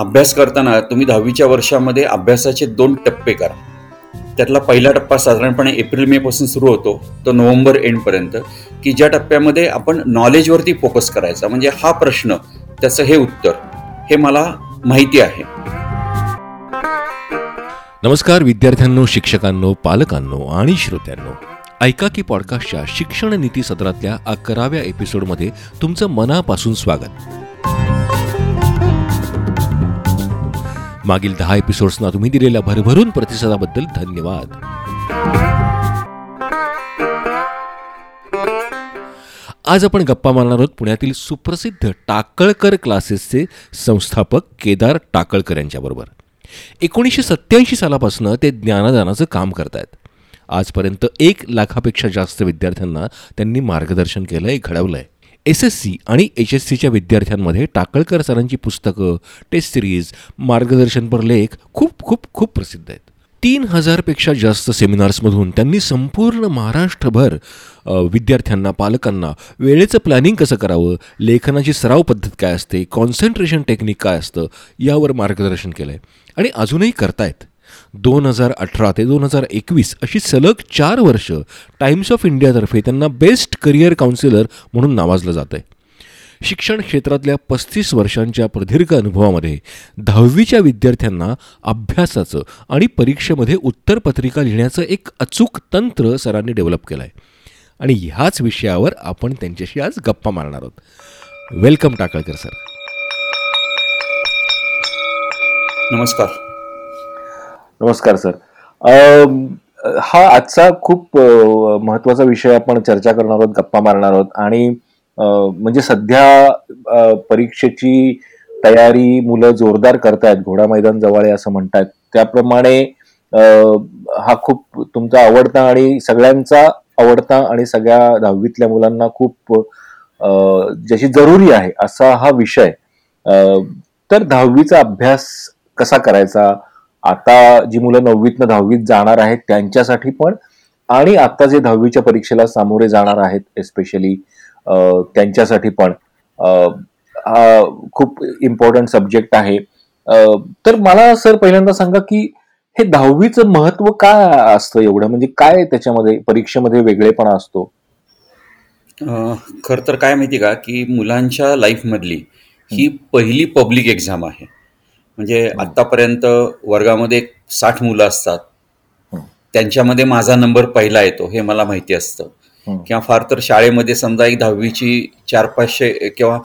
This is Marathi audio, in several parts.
अभ्यास करताना तुम्ही दहावीच्या वर्षामध्ये अभ्यासाचे दोन टप्पे करा. त्यातला पहिला टप्पा साधारणपणे एप्रिल मे पासून सुरू होतो तो नोव्हेंबर एंडपर्यंत की ज्या टप्प्यामध्ये आपण नॉलेजवरती फोकस करायचा. म्हणजे हा प्रश्न त्याचं हे उत्तर हे मला माहिती आहे. नमस्कार विद्यार्थ्यांनो शिक्षकांनो पालकांनो आणि श्रोत्यांनो. ऐका की पॉडकास्टच्या शिक्षण नीती सत्रातल्या अकराव्या एपिसोडमध्ये तुमचं मनापासून स्वागत. मागील दहा एपिसोड्सना तुम्ही दिलेल्या भरभरून प्रतिसादाबद्दल धन्यवाद. आज आपण गप्पा मारणार आहोत पुण्यातील सुप्रसिद्ध टाकळकर क्लासेसचे संस्थापक केदार टाकळकर यांच्याबरोबर. एकोणीसशे सत्याऐंशी सालापासून ते ज्ञानदानाचं काम करत आहेत आजपर्यंत एक लाखापेक्षा जास्त विद्यार्थ्यांना त्यांनी मार्गदर्शन केलं आहे घडवलं आहे एस एस सी आणि एच एस सीच्या विद्यार्थ्यांमध्ये टाकळकर सरांची पुस्तकं टेस्ट सिरीज मार्गदर्शनपर लेख खूप खूप खूप प्रसिद्ध आहेत. तीन हजारपेक्षा जास्त सेमिनार्समधून त्यांनी संपूर्ण महाराष्ट्रभर विद्यार्थ्यांना पालकांना वेळेचं प्लॅनिंग कसं करावं लेखनाची सराव पद्धत काय असते कॉन्सन्ट्रेशन टेक्निक काय असतं यावर मार्गदर्शन केलं आहे आणि अजूनही करतायत. दोन हजार अठरा ते दोन हजार एकवीस अशी सलग चार वर्ष टाइम्स ऑफ इंडियातर्फे त्यांना बेस्ट करिअर काउन्सिलर म्हणून नावाजलं जातं आहे शिक्षण क्षेत्रातल्या पस्तीस वर्षांच्या प्रदीर्घ अनुभवामध्ये दहावीच्या विद्यार्थ्यांना अभ्यासाचं आणि परीक्षेमध्ये उत्तरपत्रिका लिहिण्याचं एक अचूक तंत्र सरांनी डेव्हलप केलं आहे आणि ह्याच विषयावर आपण त्यांच्याशी आज गप्पा मारणार आहोत. Welcome Takalkar sir. नमस्कार. नमस्कार सर. हा आजचा खूप महत्त्वाचा विषय आपण चर्चा करणार आहोत गप्पा मारणार आहोत आणि म्हणजे सध्या परीक्षेची तयारी मुलं जोरदार करतायत घोडा मैदान जवळ आहे असं म्हणतात त्याप्रमाणे हा खूप तुमचा आवडता आणि सगळ्यांचा आवडता आणि सगळ्या दहावीतल्या मुलांना खूप जशी जरुरी आहे असा हा विषय. तर दहावीचा अभ्यास कसा करायचा? आता जी मुलं नववीतनं दहावीत जाणार आहेत त्यांच्यासाठी पण आणि आता जे दहावीच्या परीक्षेला सामोरे जाणार आहेत एस्पेशली त्यांच्यासाठी पण हा खूप इम्पॉर्टंट सब्जेक्ट आहे. तर मला सर पहिल्यांदा सांगा की हे दहावीचं महत्त्व काय असतं एवढं? म्हणजे काय त्याच्यामध्ये परीक्षेमध्ये वेगळेपणा असतो? खर तर काय माहिती का की मुलांच्या लाईफमधली ही पहिली पब्लिक एक्झाम आहे. म्हणजे आतापर्यंत वर्गामध्ये साठ मुलं असतात. त्यांच्यामध्ये माझा नंबर पहिला येतो हे मला माहिती असतं. किंवा फार तर शाळेमध्ये समजा एक दहावीची चार पाचशे किंवा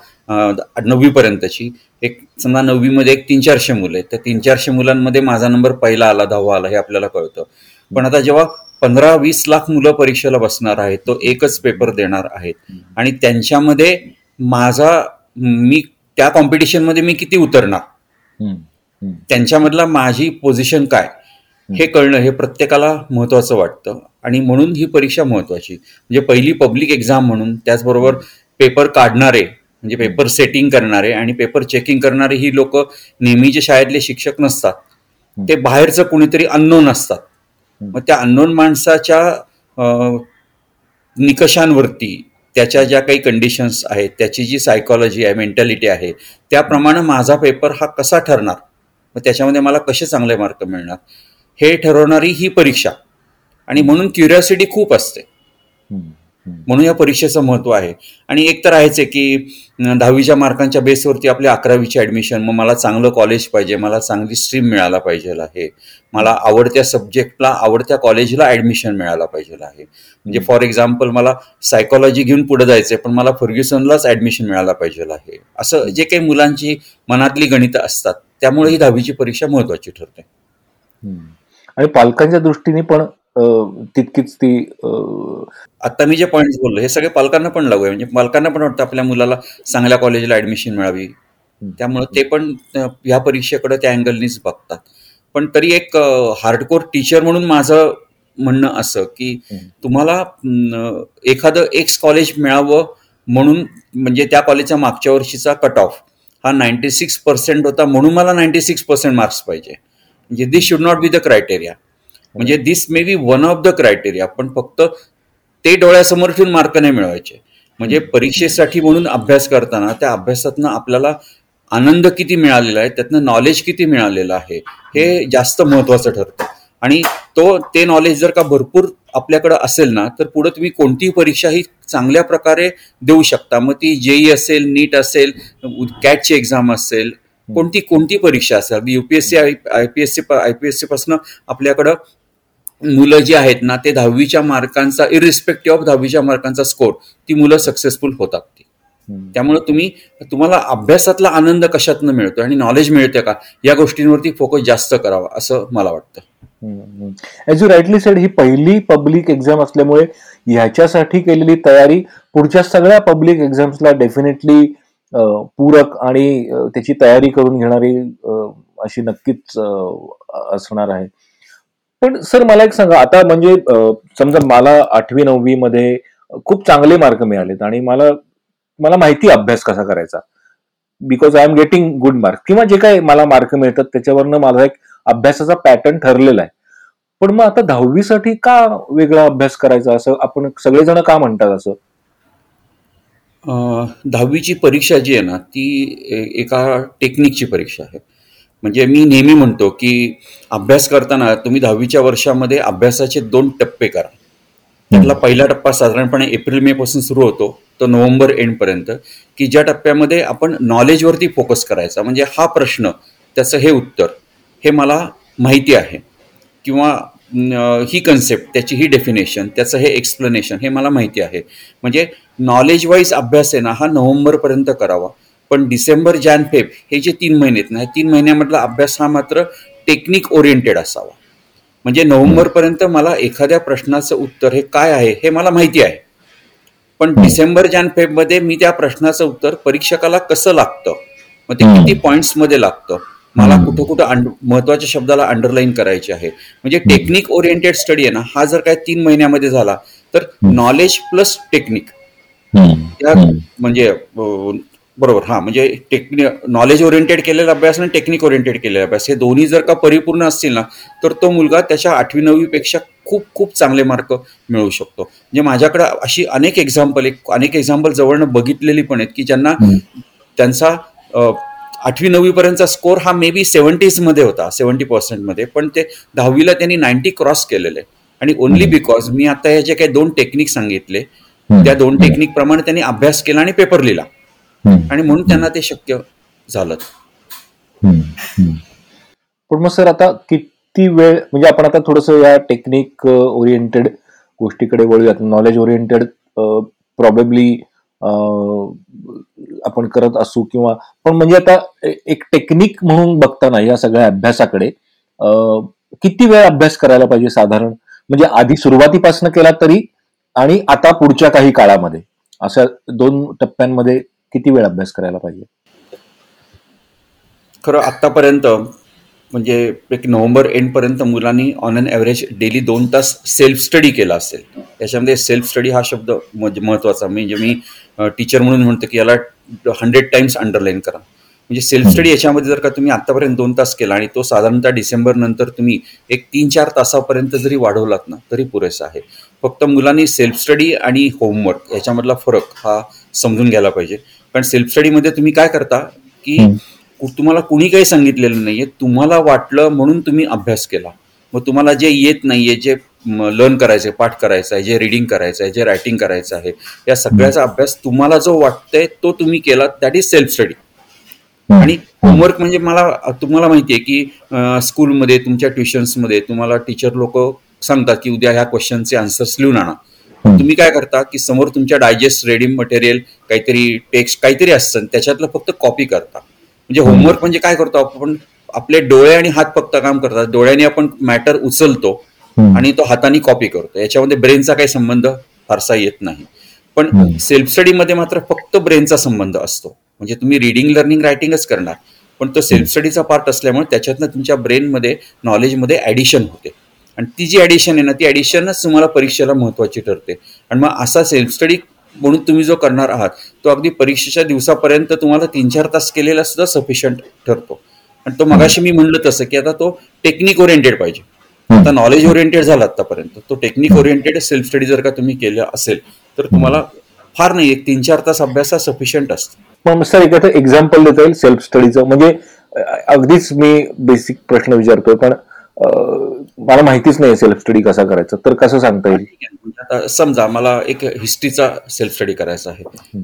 नववी पर्यंतची एक समजा नववीमध्ये एक तीन चारशे मुलं आहेत. त्या तीन चारशे मुलांमध्ये माझा नंबर पहिला आला दहावा आला हे आपल्याला कळतं. पण आता जेव्हा पंधरा वीस लाख मुलं परीक्षेला बसणार आहेत तो एकच पेपर देणार आहेत. आणि त्यांच्यामध्ये माझा मी त्या कॉम्पिटिशनमध्ये मी किती उतरणार? त्यांच्यामधला माझी पोझिशन काय हे कळणं हे प्रत्येकाला महत्वाचं वाटतं. आणि म्हणून ही परीक्षा महत्वाची. म्हणजे पहिली पब्लिक एक्झाम म्हणून त्याचबरोबर पेपर काढणारे म्हणजे पेपर सेटिंग करणारे आणि पेपर चेकिंग करणारे ही लोक नेहमीचे शाळेतले शिक्षक नसतात ते बाहेरचं कुणीतरी अननोन असतात. मग त्या अननोन माणसाच्या निकषांवरती त्याच्या ज्या काही कंडिशन्स आहेत त्याची जी सायकॉलॉजी आहे मेंटॅलिटी आहे त्याप्रमाणे माझा पेपर हा कसा ठरणार? मग त्याच्यामध्ये मला कसे चांगले मार्क मिळणार? हे ठरवणारी ही परीक्षा. आणि म्हणून क्युरिओसिटी खूप असते. म्हणून या परीक्षेचं महत्त्व आहे. आणि एक तर आहेच आहे की दहावीच्या मार्कांच्या बेसवरती आपल्या अकरावीची ऍडमिशन मग मला चांगलं कॉलेज पाहिजे मला चांगली स्ट्रीम मिळायला पाहिजे आहे. मला आवडत्या सब्जेक्टला आवडत्या कॉलेजला ऍडमिशन मिळायला पाहिजे आहे. म्हणजे फॉर एक्झाम्पल मला सायकोलॉजी घेऊन पुढे जायचंय पण मला फर्ग्युसनलाच ऍडमिशन मिळायला पाहिजे आहे. असं जे काही मुलांची मनातली गणितं असतात त्यामुळे ही दहावीची परीक्षा महत्वाची ठरते. आणि पालकांच्या दृष्टीने पण तितकीच ती आता मी जे पॉईंट बोललो हे सगळे पालकांना पण लागू आहे. म्हणजे पालकांना पण वाटतं आपल्या मुलाला चांगल्या कॉलेजला ऍडमिशन मिळावी. त्यामुळे ते पण ह्या परीक्षेकडे त्या अँगलनीच बघतात. पण तरी एक हार्डकोर टीचर म्हणून माझं म्हणणं असं की तुम्हाला एखादं एक्स कॉलेज मिळावं म्हणून म्हणजे त्या कॉलेजच्या मागच्या वर्षीचा कट ऑफ हा नाईन्टी सिक्स पर्सेंट होता म्हणून मला नाईन्टी सिक्स पर्सेंट मार्क्स पाहिजे. म्हणजे this should not be the criteria म्हणजे this may be one of the criteria पण फक्त ते डोळ्यासमोर ठेवून मार्क नाही मिळवायचे. म्हणजे परीक्षेसाठी म्हणून अभ्यास करताना त्या अभ्यासातनं आपल्याला आनंद किती मिळालेला आहे त्यातनं नॉलेज किती मिळालेलं आहे हे जास्त महत्वाचं ठरतं. आणि तो ते नॉलेज जर का भरपूर आपल्याकडे असेल ना तर पुढे तुम्ही कोणतीही परीक्षा ही चांगल्या प्रकारे देऊ शकता. मग ती जेई असेल नीट असेल कॅटची एक्झाम असेल कोणती कोणती परीक्षा असेल. UPSC I P S C I P S C पासून आपल्याकडं मुलं जी आहेत ना ते दहावीच्या मार्कांचा इरिस्पेक्टिव्ह ऑफ दहावीच्या मार्कांचा स्कोर ती मुलं सक्सेसफुल होतात ती. त्यामुळे तुम्ही तुम्हाला अभ्यासातला आनंद कशातनं मिळतो आणि नॉलेज मिळते का या गोष्टींवरती फोकस जास्त करावा असं मला वाटतं. एज यू राईटली सेड ही पहिली पब्लिक एक्झाम असल्यामुळे ह्याच्यासाठी केलेली तयारी पुढच्या सगळ्या पब्लिक एक्झाम्सला डेफिनेटली पूरक आणि त्याची तयारी करून घेणारी अशी नक्कीच असणार आहे. पण सर मला एक सांगा आता म्हणजे समजा मला आठवी नववी मध्ये खूप चांगले मार्क मिळालेत आणि मला मला माहिती अभ्यास कसा करायचा. Because I am getting good mark किंवा जे काही मला मार्क मिळतात त्याच्यावरनं माझा एक अभ्यासाचा पॅटर्न ठरलेला आहे. पण मग आता दहावीसाठी का वेगळा अभ्यास करायचा? असं आपण सगळेजण का म्हणतात असं? दहावीची परीक्षा जी आहे ना ती एका टेक्निकची परीक्षा आहे. म्हणजे मी नेहमी म्हणतो की अभ्यास करताना तुम्ही दहावीच्या वर्षामध्ये अभ्यासाचे दोन टप्पे करा. त्यातला पहिला टप्पा साधारणपणे एप्रिल मे पासून सुरू होतो तो नोव्हेंबर एंडपर्यंत की ज्या टप्प्यामध्ये आपण नॉलेजवरती फोकस करायचा. म्हणजे हा प्रश्न त्याचं हे उत्तर हे मला माहिती आहे. किंवा ही कन्सेप्ट त्याची ही डेफिनेशन त्याचं हे एक्सप्लेनेशन हे मला माहिती आहे. म्हणजे नॉलेज वाईज अभ्यास आहे ना हा नोव्हेंबरपर्यंत करावा. पण डिसेंबर जॅन फेब हे जे तीन महिने आहेत ना तीन महिन्यामधला अभ्यास हा मात्र टेक्निक ओरिएंटेड असावा. म्हणजे नोव्हेंबरपर्यंत मला एखाद्या प्रश्नाचं उत्तर हे काय आहे हे मला माहिती आहे. पण डिसेंबर जॅन फेबमध्ये मी त्या प्रश्नाचं उत्तर परीक्षकाला कसं लागतं? मग ते किती पॉईंट्समध्ये लागतं? मला कुठं कुठं महत्त्वाच्या शब्दाला अंडरलाईन करायचे आहे. म्हणजे टेक्निक ओरिएंटेड स्टडी आहे ना हा जर काय तीन महिन्यामध्ये झाला तर नॉलेज प्लस टेक्निक. त्या म्हणजे बरोबर हां म्हणजे टेक्नि नॉलेज ओरिएंटेड केलेला अभ्यास आणि टेक्निक ओरिएंटेड केलेला अभ्यास हे दोन्ही जर का परिपूर्ण असतील ना तर तो मुलगा त्याच्या आठवी नववीपेक्षा खूप खूप चांगले मार्क मिळवू शकतो. म्हणजे माझ्याकडे अशी अनेक एक्झाम्पल एक अनेक एक्झाम्पल जवळनं बघितलेली पण आहेत की ज्यांना त्यांचा आठवी नववीपर्यंतचा स्कोर हा मे बी सेव्हन्टीजमध्ये होता सेव्हन्टी पर्सेंटमध्ये पण ते दहावीला त्यांनी नाईन्टी क्रॉस केलेले. आणि ओनली बिकॉज मी आता हे जे काही दोन टेक्निक सांगितले त्या दोन टेक्निक प्रमाणे त्यांनी अभ्यास केला आणि पेपर लिहिला. आणि म्हणून त्यांना ते शक्य झालं. पण मग सर आता किती वेळ म्हणजे आपण आता थोडस या टेक्निक ओरिएंटेड गोष्टीकडे वळूयात. नॉलेज ओरिएंटेड प्रॉबेबली आपण करत असू किंवा पण म्हणजे आता एक टेक्निक म्हणून बघताना या सगळ्या अभ्यासाकडे किती वेळ अभ्यास करायला पाहिजे साधारण? म्हणजे आधी सुरुवातीपासून केला तरी आणि आता पुढच्या काही काळामध्ये. अशा दोन टप्प्यांमध्ये किती वेळ अभ्यास करायला पाहिजे? खरं आतापर्यंत म्हणजे एक नोव्हेंबर एंडपर्यंत मुलांनी ऑन अन ॲव्हरेज डेली दोन तास सेल्फ स्टडी केला असेल. याच्यामध्ये सेल्फ स्टडी हा शब्द महत्त्वाचा. म्हणजे मी टीचर म्हणून म्हणतो की याला हंड्रेड टाइम्स अंडरलाईन करा. म्हणजे सेल्फ स्टडी याच्यामध्ये जर का तुम्ही आतापर्यंत दोन तास केला आणि तो साधारणतः डिसेंबर नंतर तुम्ही एक तीन चार तासापर्यंत जरी वाढवलात ना तरी पुरेसा आहे. फक्त मुलांनी सेल्फ स्टडी आणि होमवर्क याच्यामधला फरक हा समजून घ्यायला पाहिजे. कारण सेल्फ स्टडीमध्ये तुम्ही काय करता की तुम्हाला कुणी काही सांगितलेलं नाहीये. तुम्हाला वाटलं म्हणून तुम्ही अभ्यास केला. मग तुम्हाला जे येत नाहीये जे लर्न करायचं आहे पाठ करायचं आहे जे रिडिंग करायचं आहे जे रायटिंग करायचं आहे या सगळ्याचा अभ्यास तुम्हाला जो वाटतंय तो तुम्ही केला दॅट इज सेल्फ स्टडी आणि होमवर्क म्हणजे मला तुम्हाला माहिती आहे की स्कूलमध्ये तुमच्या ट्युशन्समध्ये तुम्हाला टीचर लोक सांगतात की उद्या ह्या क्वेश्चनचे आन्सर्स लिहून आणा. तुम्ही काय करता की समोर तुमच्या डायजेस्ट रेडी मटेरियल काहीतरी टेक्स्ट काहीतरी असतं त्याच्यातलं फक्त कॉपी करता. म्हणजे होमवर्क म्हणजे काय करतो आपण? आपले डोळे आणि हात फक्त काम करतात. डोळ्याने आपण मॅटर उचलतो आणि तो हाताने कॉपी करतो. याच्यामध्ये ब्रेनचा काही संबंध फारसा येत नाही. पण सेल्फ स्टडीमध्ये मात्र फक्त ब्रेनचा संबंध असतो. म्हणजे तुम्ही रिडिंग लर्निंग रायटिंगच करणार. पण तो सेल्फ स्टडीचा पार्ट असल्यामुळे त्याच्यातनं तुमच्या ब्रेनमध्ये नॉलेजमध्ये ॲडिशन होते. आणि ती जी ॲडिशन आहे ना ती ॲडिशनच तुम्हाला परीक्षेला महत्त्वाची ठरते. आणि मग असा सेल्फ स्टडी म्हणून तुम्ही जो करणार आहात तो अगदी परीक्षेच्या दिवसापर्यंत तुम्हाला तीन चार तास केलेला सुद्धा सफिशियंट ठरतो. आणि तो मगाशी मी म्हणलं तसं की आता तो टेक्निक ओरिएंटेड पाहिजे. आता नॉलेज ओरिएंटेड झाला आतापर्यंत तो टेक्निक ओरिएंटेड सेल्फ स्टडी जर का तुम्ही केलं असेल तर तुम्हाला फार नाही एक तीन चार तास अभ्यास हा सफिशियंट असतो. मग सर एखादं एक्झाम्पल देता येईल सेल्फ स्टडीचं म्हणजे अगदीच मी बेसिक प्रश्न विचारतोय पण मला माहितीच नाही सेल्फ स्टडी कसा करायचा तर कसं सांगता येईल. म्हणजे आता समजा मला एक हिस्ट्रीचा सेल्फ स्टडी करायचा आहे.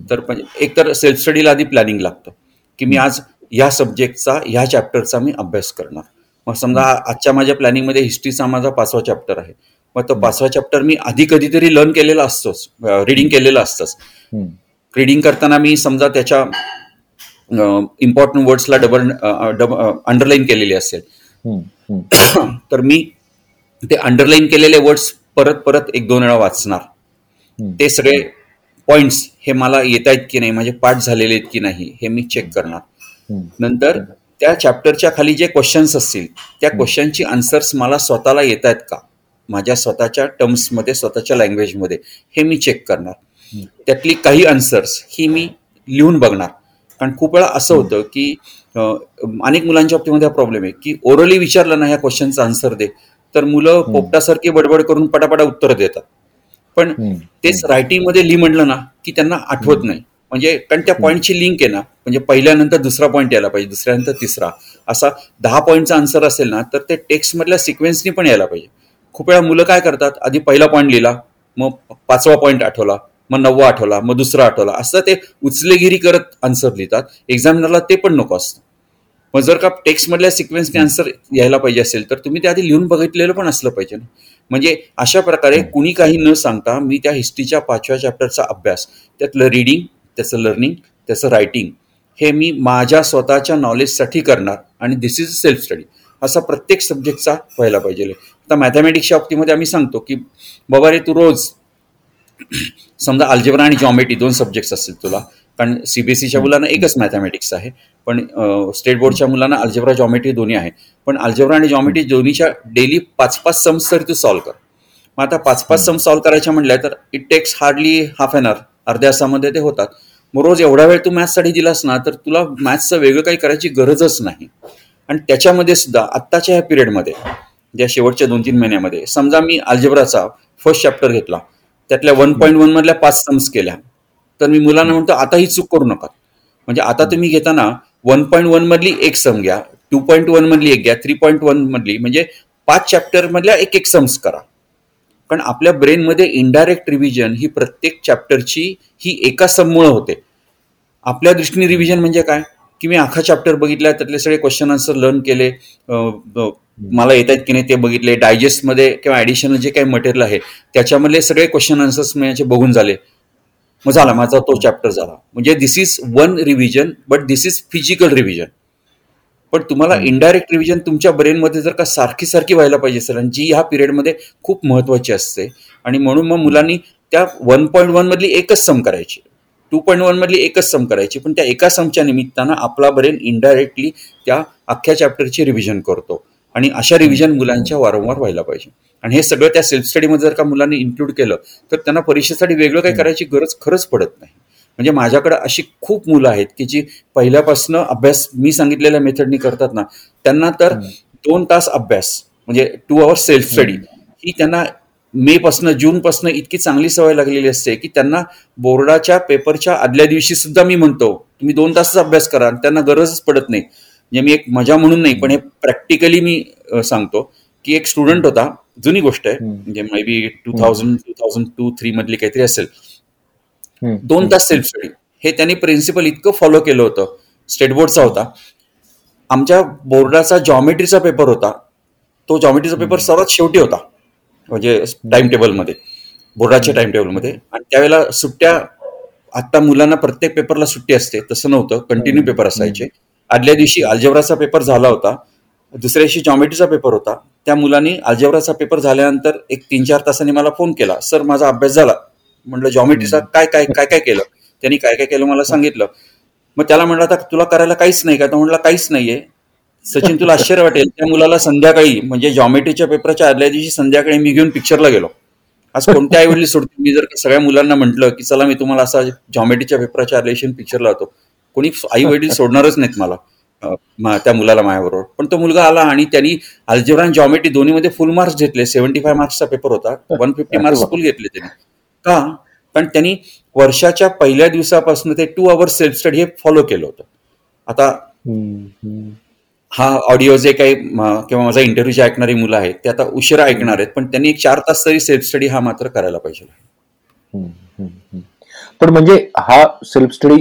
तर एक तर सेल्फ स्टडीला आधी प्लॅनिंग लागतं की मी आज ह्या सब्जेक्टचा ह्या चॅप्टरचा मी अभ्यास करणार. मग समजा आजच्या माझ्या प्लॅनिंगमध्ये हिस्ट्रीचा माझा पाचवा चॅप्टर आहे. मग तो पाचवा चॅप्टर मी आधी कधीतरी लर्न केलेला असतोच रिडिंग केलेलं असतंच. रिडिंग करताना मी समजा त्याच्या इम्पॉर्टंट वर्ड्सला डबल डब अंडरलाईन केलेली असेल. तर मी ते अंडरलाईन केलेले वर्ड्स परत परत एक दोन वेळा वाचणार. ते सगळे पॉइंट्स हे मला येत आहेत की नाही माझे पाठ झालेले आहेत की नाही हे मी चेक करणार. नंतर त्या चॅप्टरच्या खाली जे क्वेश्चन्स असतील त्या क्वेश्चनची आन्सर्स मला स्वतःला येत आहेत का? माझ्या स्वतःच्या टर्म्समध्ये स्वतःच्या लँग्वेजमध्ये हे मी चेक करणार. त्यातली काही आन्सर्स ही मी लिहून बघणार. कारण खूप वेळा असं होतं की अनेक मुलांच्या बाबतीमध्ये हा प्रॉब्लेम आहे. की ओरली विचारलं ना ह्या क्वेश्चनचं आन्सर दे तर मुलं पोपटासारखी बडबड करून पटापटा उत्तर देतात. पण. तेच रायटिंगमध्ये लिह म्हटलं ना की त्यांना आठवत नाही. म्हणजे कारण त्या पॉईंटची लिंक आहे ना म्हणजे पहिल्यानंतर दुसरा पॉईंट यायला पाहिजे दुसऱ्यानंतर तिसरा. असा दहा पॉईंटचा आन्सर असेल ना तर ते टेक्स्टमधल्या सिक्वेन्सनी पण यायला पाहिजे. खूप वेळा मुलं काय करतात आधी पहिला पॉईंट लिहिला मग पाचवा पॉईंट आठवला मग नववा आठवला मग दुसरा आठवला. असं ते उचलेगिरी करत आन्सर लिहितात. एक्झामिनरला ते पण नको असतं. मग जर का टेक्स्टमधल्या सिक्वेन्सने आन्सर यायला पाहिजे असेल तर तुम्ही ते आधी लिहून बघितलेलं पण असलं पाहिजे ना. म्हणजे अशा प्रकारे कुणी काही न सांगता मी त्या हिस्ट्रीच्या पाचव्या चॅप्टरचा अभ्यास त्यातलं रिडिंग त्याचं लर्निंग त्याचं रायटिंग हे मी माझ्या स्वतःच्या नॉलेजसाठी करणार आणि दिस इज सेल्फ स्टडी असा प्रत्येक सब्जेक्टचा व्हायला पाहिजे. आता मॅथमॅटिक्सच्या बाबतीमध्ये आम्ही सांगतो की बाबा रे तू रोज समजा अल्जेब्रा आणि जॉमेट्री दोन सब्जेक्ट्स असतील तुला. कारण सीबीएसईच्या मुलांना एकच मॅथमॅटिक्स आहे. पण स्टेट बोर्डच्या मुलांना अल्जेब्रा जॉमेट्री दोन्ही आहे. पण अल्जेब्रा आणि जॉमेट्री दोन्हीच्या डेली पाच पाच सम्स तरी तू सॉल्व्ह कर. मग आता पाच पाच सम सॉल्व्ह करायच्या म्हटल्या तर it takes hardly half an hour अर्ध्या तासामध्ये ते होतात. मग रोज एवढा वेळ तू मॅथ्ससाठी दिलास ना तर तुला मॅथ्सचं वेगळं काही करायची गरजच नाही. आणि त्याच्यामध्ये सुद्धा आत्ताच्या ह्या पिरियडमध्ये ज्या शेवटच्या दोन तीन महिन्यामध्ये समजा मी अल्जेब्राचा फर्स्ट चॅप्टर घेतला. त्यातल्या वन पॉईंट वन मधल्या पाच सम्स केल्या. तर मी मुलांना म्हणतो आता ही चूक करू नका. म्हणजे आता तुम्ही घेताना वन पॉईंट वन मधली एक सम घ्या टू पॉईंट वन मधली एक घ्या थ्री पॉईंट वन मधली म्हणजे पाच चॅप्टर मधल्या एक एक सम्स करा. कारण आपल्या ब्रेनमध्ये इनडायरेक्ट रिव्हिजन ही प्रत्येक चॅप्टरची ही एका सममुळं होते. आपल्या दृष्टीने रिव्हिजन म्हणजे काय? की मी अख्खा चॅप्टर बघितला त्यातले सगळे क्वेश्चन आन्सर लर्न केले मला येत आहेत की नाही ते बघितले. डायजेस्टमध्ये किंवा ॲडिशनल जे काही मटेरियल आहे त्याच्यामधले सगळे क्वेश्चन आन्सर्स माझे बघून झाले. मग झाला माझा तो चॅप्टर झाला. म्हणजे this is one revision but this is physical revision पण तुम्हाला इनडायरेक्ट रिव्हिजन तुमच्या ब्रेनमध्ये जर का सारखी सारखी व्हायला पाहिजे असेल आणि जी ह्या पिरियडमध्ये खूप महत्वाची असते आणि म्हणून मग मुलांनी त्या वन पॉईंट वन मधली एकच सम करायची. टू पॉईंट वन मधली एकच सम करायची पण त्या एका समच्या निमित्तानं आपला ब्रेन इनडायरेक्टली त्या अख्ख्या चॅप्टरची रिव्हिजन करतो. आणि अशा रिव्हिजन मुलांच्या वारंवार व्हायला पाहिजे. आणि हे सगळं त्या सेल्फ स्टडीमध्ये जर का मुलांनी इन्क्लूड केलं तर त्यांना परीक्षेसाठी वेगळं काही करायची गरज खरंच पडत नाही. म्हणजे माझ्याकडे अशी खूप मुलं आहेत की जी पहिल्यापासून अभ्यास मी सांगितलेल्या मेथडनी करतात ना त्यांना तर दोन तास अभ्यास म्हणजे टू आवर्स सेल्फ स्टडी ही त्यांना मे पासनं जून पासनं इतकी चांगली सवय लागलेली असते की त्यांना बोर्डाच्या पेपरच्या आदल्या दिवशी सुद्धा मी म्हणतो तुम्ही दोन तासच अभ्यास करा त्यांना गरजच पडत नाही. म्हणजे मी एक मजा म्हणून नाही पण हे प्रॅक्टिकली मी सांगतो की एक स्टुडंट होता जुनी गोष्ट आहे म्हणजे may be two thousand two thousand two three मधली काहीतरी असेल. दोन तास सेल्फ स्टडी हे त्यांनी प्रिन्सिपल इतकं फॉलो केलं होतं स्टेट बोर्डचा होता. आमच्या बोर्डाचा जॉमेट्रीचा पेपर होता. तो जॉमेट्रीचा पेपर सर्वात शेवटी होता म्हणजे टाइम टेबलमध्ये बोर्डाच्या टाइम टेबलमध्ये आणि त्यावेळेला सुट्ट्या आता मुलांना प्रत्येक पेपरला सुट्टी असते तसं नव्हतं कंटिन्यू पेपर असायचे. आदल्या दिवशी अल्जेब्राचा पेपर झाला होता. दुसऱ्या दिवशी जॉमेट्रीचा पेपर होता. त्या मुलांनी अल्जेब्राचा पेपर झाल्यानंतर एक तीन चार तासांनी मला फोन केला. सर माझा अभ्यास झाला. म्हटलं जॉमेट्रीचा काय काय काय काय केलं? त्यांनी काय काय केलं? मला सांगितलं. मग त्याला म्हटलं आता तुला करायला काहीच नाही का? म्हटलं काहीच नाहीये. सचिन तुला आश्चर्य वाटेल. त्या मुलाला संध्याकाळी म्हणजे जॉमेट्रीच्या पेपरच्या आदल्या दिवशी संध्याकाळी मी घेऊन पिक्चरला गेलो. आज कोणत्या आईवडील सोडतील? मी जर सगळ्या मुलांना म्हटलं की चला मी तुम्हाला असा जॉमेट्रीच्या पेपरच्या आदल्या दिवशी पिक्चर लावतो. कोणी आई वडील सोडणारच नाहीत मला. त्या मुलाला माझ्याबरोबर. पण तो मुलगा आला आणि त्यांनी अल्जेब्रा आणि जॉमेट्री दोन्हीमध्ये फुल मार्क्स घेतले. सेव्हन्टी फाय मार्क्सचा पेपर होता वन फिफ्टी मार्क्स फुल घेतले त्यांनी. का? पण त्यांनी वर्षाच्या पहिल्या दिवसापासून ते टू आवर्स सेल्फ स्टडी हे फॉलो केलं होतं. आता हा ऑडिओ जे काही किंवा माझा इंटरव्ह्यू जे ऐकणारी मुलं आहेत ते आता उशिरा ऐकणार आहेत. पण त्यांनी एक चार तास तरी सेल्फ स्टडी हा मात्र करायला पाहिजे. पण म्हणजे हा सेल्फ स्टडी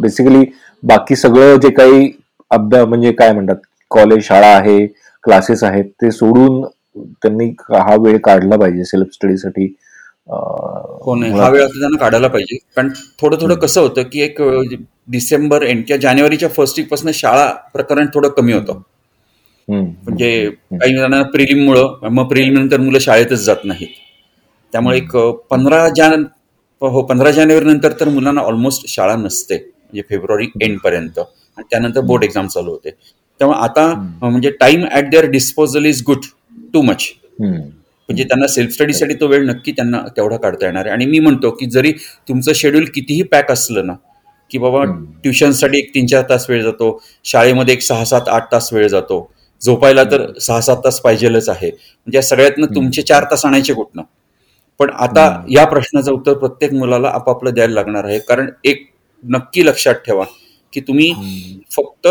बेसिकली बाकी सगळं जे काही अभ्यास म्हणजे काय म्हणतात कॉलेज शाळा आहे क्लासेस आहेत ते सोडून त्यांनी हा वेळ काढला पाहिजे सेल्फ स्टडीसाठी हो नाही हा वेळ त्यांना काढायला पाहिजे. कारण थोडं थोडं कसं होतं की एक डिसेंबर एंड किंवा जानेवारीच्या फर्स्ट वीकपासून शाळा प्रकरण थोडं कमी होतं. म्हणजे काही जणांना प्रिलिममुळं मग प्रिलिम नंतर मुलं शाळेतच जात नाहीत. त्यामुळे एक पंधरा जान हो पंधरा जानेवारी नंतर तर मुलांना ऑलमोस्ट शाळा नसते. म्हणजे फेब्रुवारी एंड पर्यंत. आणि त्यानंतर बोर्ड एक्झाम चालू होते. त्यामुळे आता म्हणजे time at their disposal is good too much म्हणजे त्यांना सेल्फ स्टडीसाठी तो वेळ नक्की त्यांना तेवढा काढता येणार आहे. आणि मी म्हणतो की जरी तुमचं शेड्यूल कितीही पॅक असलं ना की बाबा ट्युशनसाठी एक तीन चार तास वेळ जातो शाळेमध्ये एक सहा सात आठ तास वेळ जातो झोपायला तर सहा सात तास पाहिजेलच आहे. म्हणजे या सगळ्यातनं तुमचे चार तास आणायचे कुठनं? पण आता या प्रश्नाचं उत्तर प्रत्येक मुलाला आपापलं द्यायला लागणार आहे. कारण एक नक्की लक्षात ठेवा की तुम्ही फक्त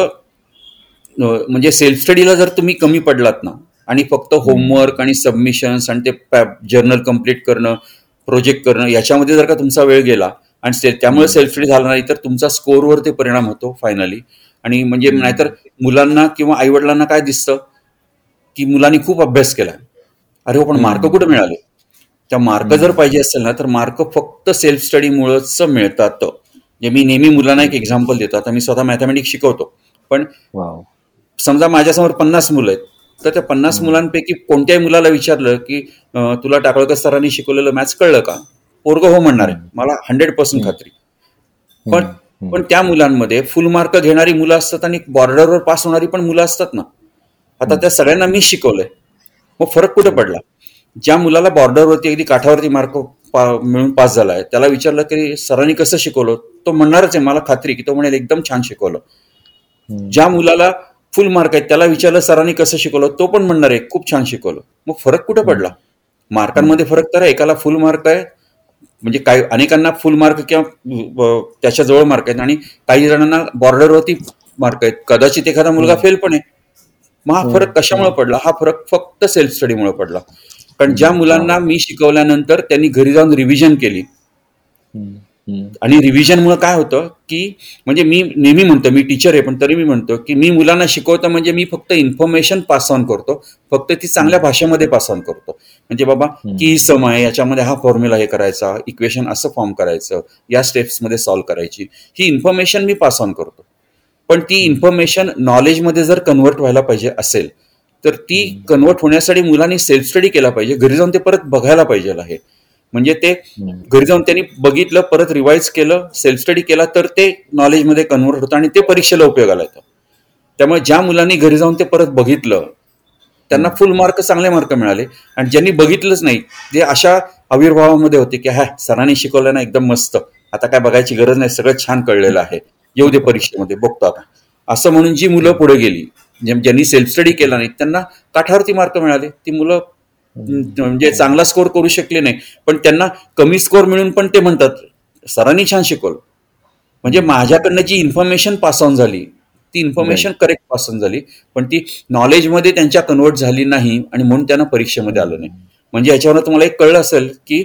म्हणजे सेल्फ स्टडीला जर तुम्ही कमी पडलात ना आणि फक्त होमवर्क आणि सबमिशन्स आणि ते जर्नल कंप्लीट करणं प्रोजेक्ट करणं याच्यामध्ये जर का तुमचा वेळ गेला आणि त्यामुळे सेल्फ स्टडी झाला नाही तर तुमचा स्कोअरवर ते परिणाम होतो फायनली. आणि म्हणजे नाहीतर मुलांना किंवा आईवडिलांना काय दिसतं? की मुलांनी खूप अभ्यास केला. अरे हो पण मार्क कुठे मिळाले? त्या मार्क जर पाहिजे असेल ना तर मार्क फक्त सेल्फ स्टडीमुळेच मिळतात. म्हणजे मी नेहमी मुलांना एक एक्झाम्पल देतो. आता मी स्वतः मॅथमॅटिक्स शिकवतो. पण समजा माझ्यासमोर पन्नास मुलं आहेत तर त्या पन्नास मुलांपैकी कोणत्याही मुलाला विचारलं की तुला टाकळकर सरांनी शिकवलेलं मॅथ्स कळलं का? पोरग हो म्हणणार आहे. मला हंड्रेड पर्सेंट खात्री. पण पण त्या मुलांमध्ये फुल मार्क घेणारी मुलं असतात आणि बॉर्डरवर पास होणारी पण मुलं असतात ना. आता त्या सगळ्यांना मी शिकवलंय. मग फरक कुठे पडला? ज्या मुलाला बॉर्डरवरती अगदी काठावरती मार्क मिळून पास झाला आहे त्याला विचारलं की सरांनी कसं शिकवलं? तो म्हणणारच आहे मला खात्री की तो म्हणेल एकदम छान शिकवलं. ज्या मुलाला फुल मार्क आहेत त्याला विचारलं सरांनी कसं शिकवलं तो पण म्हणणार आहे खूप छान शिकवलं. मग फरक कुठं पडला? मार्कांमध्ये फरक तर आहे एकाला फुल मार्क आहे म्हणजे काही अनेकांना फुल मार्क किंवा त्याच्याजवळ मार्क आहेत आणि काही जणांना बॉर्डरवरती मार्क आहेत. कदाचित एखादा मुलगा फेल पण आहे. मग हा फरक कशामुळे पडला? हा फरक फक्त सेल्फ स्टडीमुळे पडला. कारण ज्या मुलांना मी शिकवल्यानंतर त्यांनी घरी जाऊन रिव्हिजन केली. आणि रिव्हिजनमुळे काय होतं की म्हणजे मी नेहमी म्हणतो मी टीचर आहे पण तरी मी म्हणतो की मी मुलांना शिकवतो म्हणजे मी फक्त इन्फॉर्मेशन पास ऑन करतो. फक्त ती चांगल्या भाषेमध्ये पास ऑन करतो. म्हणजे बाबा की ही समय याच्यामध्ये हा फॉर्म्युला हे करायचा इक्वेशन असं फॉर्म करायचं या स्टेप्समध्ये सॉल्व्ह करायची. ही इन्फॉर्मेशन मी पास ऑन करतो. पण ती इन्फॉर्मेशन नॉलेजमध्ये जर कन्व्हर्ट व्हायला पाहिजे असेल तर ती कन्व्हर्ट होण्यासाठी मुलांनी सेल्फ स्टडी केला पाहिजे. घरी जाऊन ते परत बघायला पाहिजे आहे. म्हणजे ते घरी जाऊन त्यांनी बघितलं परत रिवाईज केलं सेल्फ स्टडी केला तर ते नॉलेजमध्ये कन्व्हर्ट होतं आणि ते परीक्षेला उपयोगाला येतं. त्यामुळे ज्या मुलांनी घरी जाऊन ते परत बघितलं त्यांना फुल मार्क चांगले मार्क मिळाले. आणि ज्यांनी बघितलंच नाही ते अशा आविर्भावामध्ये होते की हा सरांनी शिकवलं ना एकदम मस्त. आता काय बघायची गरज नाही सगळं छान कळलेलं आहे. येऊ दे परीक्षेमध्ये बघतो आता. असं म्हणून जी मुलं पुढे गेली ज्यांनी सेल्फ स्टडी केला नाही त्यांना काठावरती मार्क मिळाले. ती मुलं म्हणजे चांगला स्कोर करू शकले नाही. पण त्यांना कमी स्कोर मिळून पण ते म्हणतात सरांनी छान शिकवलं. म्हणजे माझ्याकडनं जी इन्फॉर्मेशन पास ऑन झाली ती इन्फॉर्मेशन करेक्ट पास ऑन झाली पण ती नॉलेजमध्ये त्यांच्या कन्वर्ट झाली नाही आणि म्हणून त्यांना परीक्षेमध्ये आलं नाही. म्हणजे याच्यावर तुम्हाला एक कळलं असेल की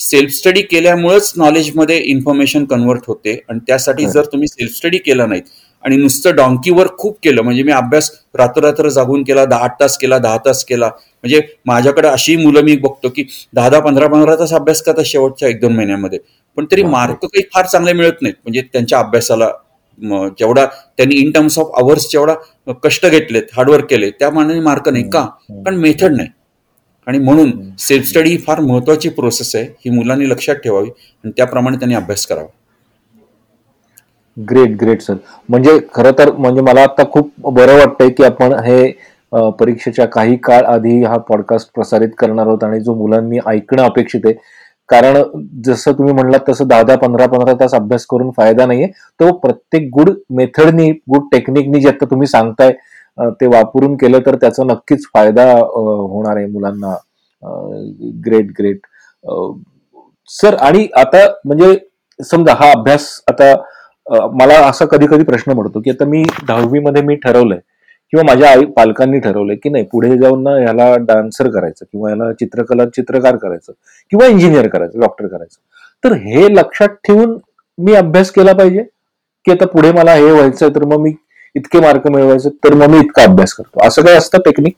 सेल्फ स्टडी केल्यामुळेच नॉलेजमध्ये इन्फॉर्मेशन कन्वर्ट होते आणि त्यासाठी जर तुम्ही सेल्फ स्टडी केला नाहीत आणि नुसतं डॉंकीवर खूप केलं. म्हणजे मी अभ्यास रात्र जागून केला दहा तास केला दहा तास केला. म्हणजे माझ्याकडे अशी मुलं मी बघतो की दहा दहा पंधरा पंधरा तास अभ्यास करतात शेवटच्या एक दोन महिन्यामध्ये. पण तरी मार्क काही फार चांगले मिळत नाहीत. म्हणजे त्यांच्या अभ्यासाला जेवढा त्यांनी इन टर्म्स ऑफ आवर्स जेवढा कष्ट घेतलेत हार्डवर्क केले त्या मानाने मार्क नाही का? पण मेथड नाही. आणि म्हणून सेल्फ स्टडी ही फार महत्वाची प्रोसेस आहे. ही मुलांनी लक्षात ठेवावी आणि त्याप्रमाणे त्यांनी अभ्यास करावा. ग्रेट ग्रेट सर म्हणजे खरं तर म्हणजे मला आता खूप बरं वाटतंय की आपण हे परीक्षेच्या काही काळ आधी हा पॉडकास्ट प्रसारित करणार आहोत आणि जो मुलांनी ऐकणं अपेक्षित आहे. कारण जसं तुम्ही म्हणलात तसं दहा दहा पंधरा पंधरा तास अभ्यास करून फायदा नाहीये. तो प्रत्येक गुड मेथडनी गुड टेक्निकनी जे आता तुम्ही सांगताय ते वापरून केलं तर त्याचा नक्कीच फायदा होणार आहे मुलांना. ग्रेट ग्रेट सर आणि आता म्हणजे समजा हा अभ्यास आता मला असा कधी कधी प्रश्न पडतो की आता मी दहावीमध्ये मी ठरवलंय किंवा माझ्या आई पालकांनी ठरवलंय की नाही पुढे जाऊन ना ह्याला डान्सर करायचं किंवा याला चित्रकला चित्रकार करायचं किंवा इंजिनियर करायचं डॉक्टर करायचं. तर हे लक्षात ठेवून मी अभ्यास केला पाहिजे की आता पुढे मला हे व्हायचंय तर मग मी इतके मार्क मिळवायचे तर मग मी इतका अभ्यास करतो. असं काय असतं टेक्निक?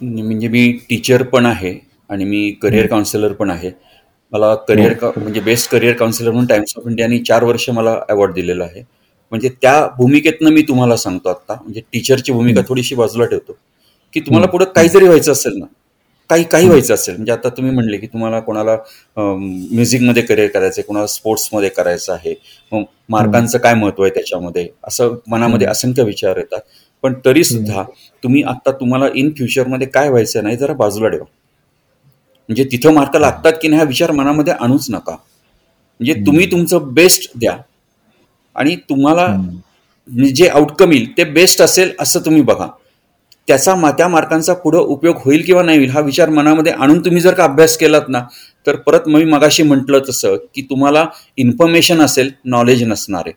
म्हणजे मी टीचर पण आहे आणि मी करिअर काउन्सिलर पण आहे. मला करिअर म्हणजे बेस्ट करिअर काउन्सिलर म्हणून टाइम्स ऑफ इंडियाने चार वर्ष मला अवॉर्ड दिलेला आहे. म्हणजे त्या भूमिकेतनं मी तुम्हाला सांगतो आता. म्हणजे टीचरची भूमिका थोडीशी बाजूला ठेवतो. की तुम्हाला पुढे काही जरी व्हायचं असेल ना काही काही व्हायचं असेल. म्हणजे आता तुम्ही म्हणले की तुम्हाला कोणाला म्युझिकमध्ये करिअर करायचं आहे कोणाला स्पोर्ट्समध्ये करायचं आहे मग मार्कांचं काय महत्त्व आहे त्याच्यामध्ये? असं मनामध्ये असंख्य विचार येतात. पण तरी सुद्धा तुम्ही आता तुम्हाला इन फ्युचरमध्ये काय व्हायचं नाही जरा बाजूला ठेवा. म्हणजे तिथं मार्क लागतात की नाही हा विचार मनामध्ये आणूच नका. म्हणजे तुम्ही तुमचं बेस्ट द्या. आणि तुम्हाला जे आउटकम येईल ते बेस्ट असेल असं तुम्ही बघा. त्याचा मा त्या मार्कांचा पुढं उपयोग होईल किंवा नाही होईल हा विचार मनामध्ये आणून तुम्ही जर का अभ्यास केलात ना तर परत मी मगाशी म्हटलं तसं की तुम्हाला इन्फॉर्मेशन असेल नॉलेज नसणार. आहे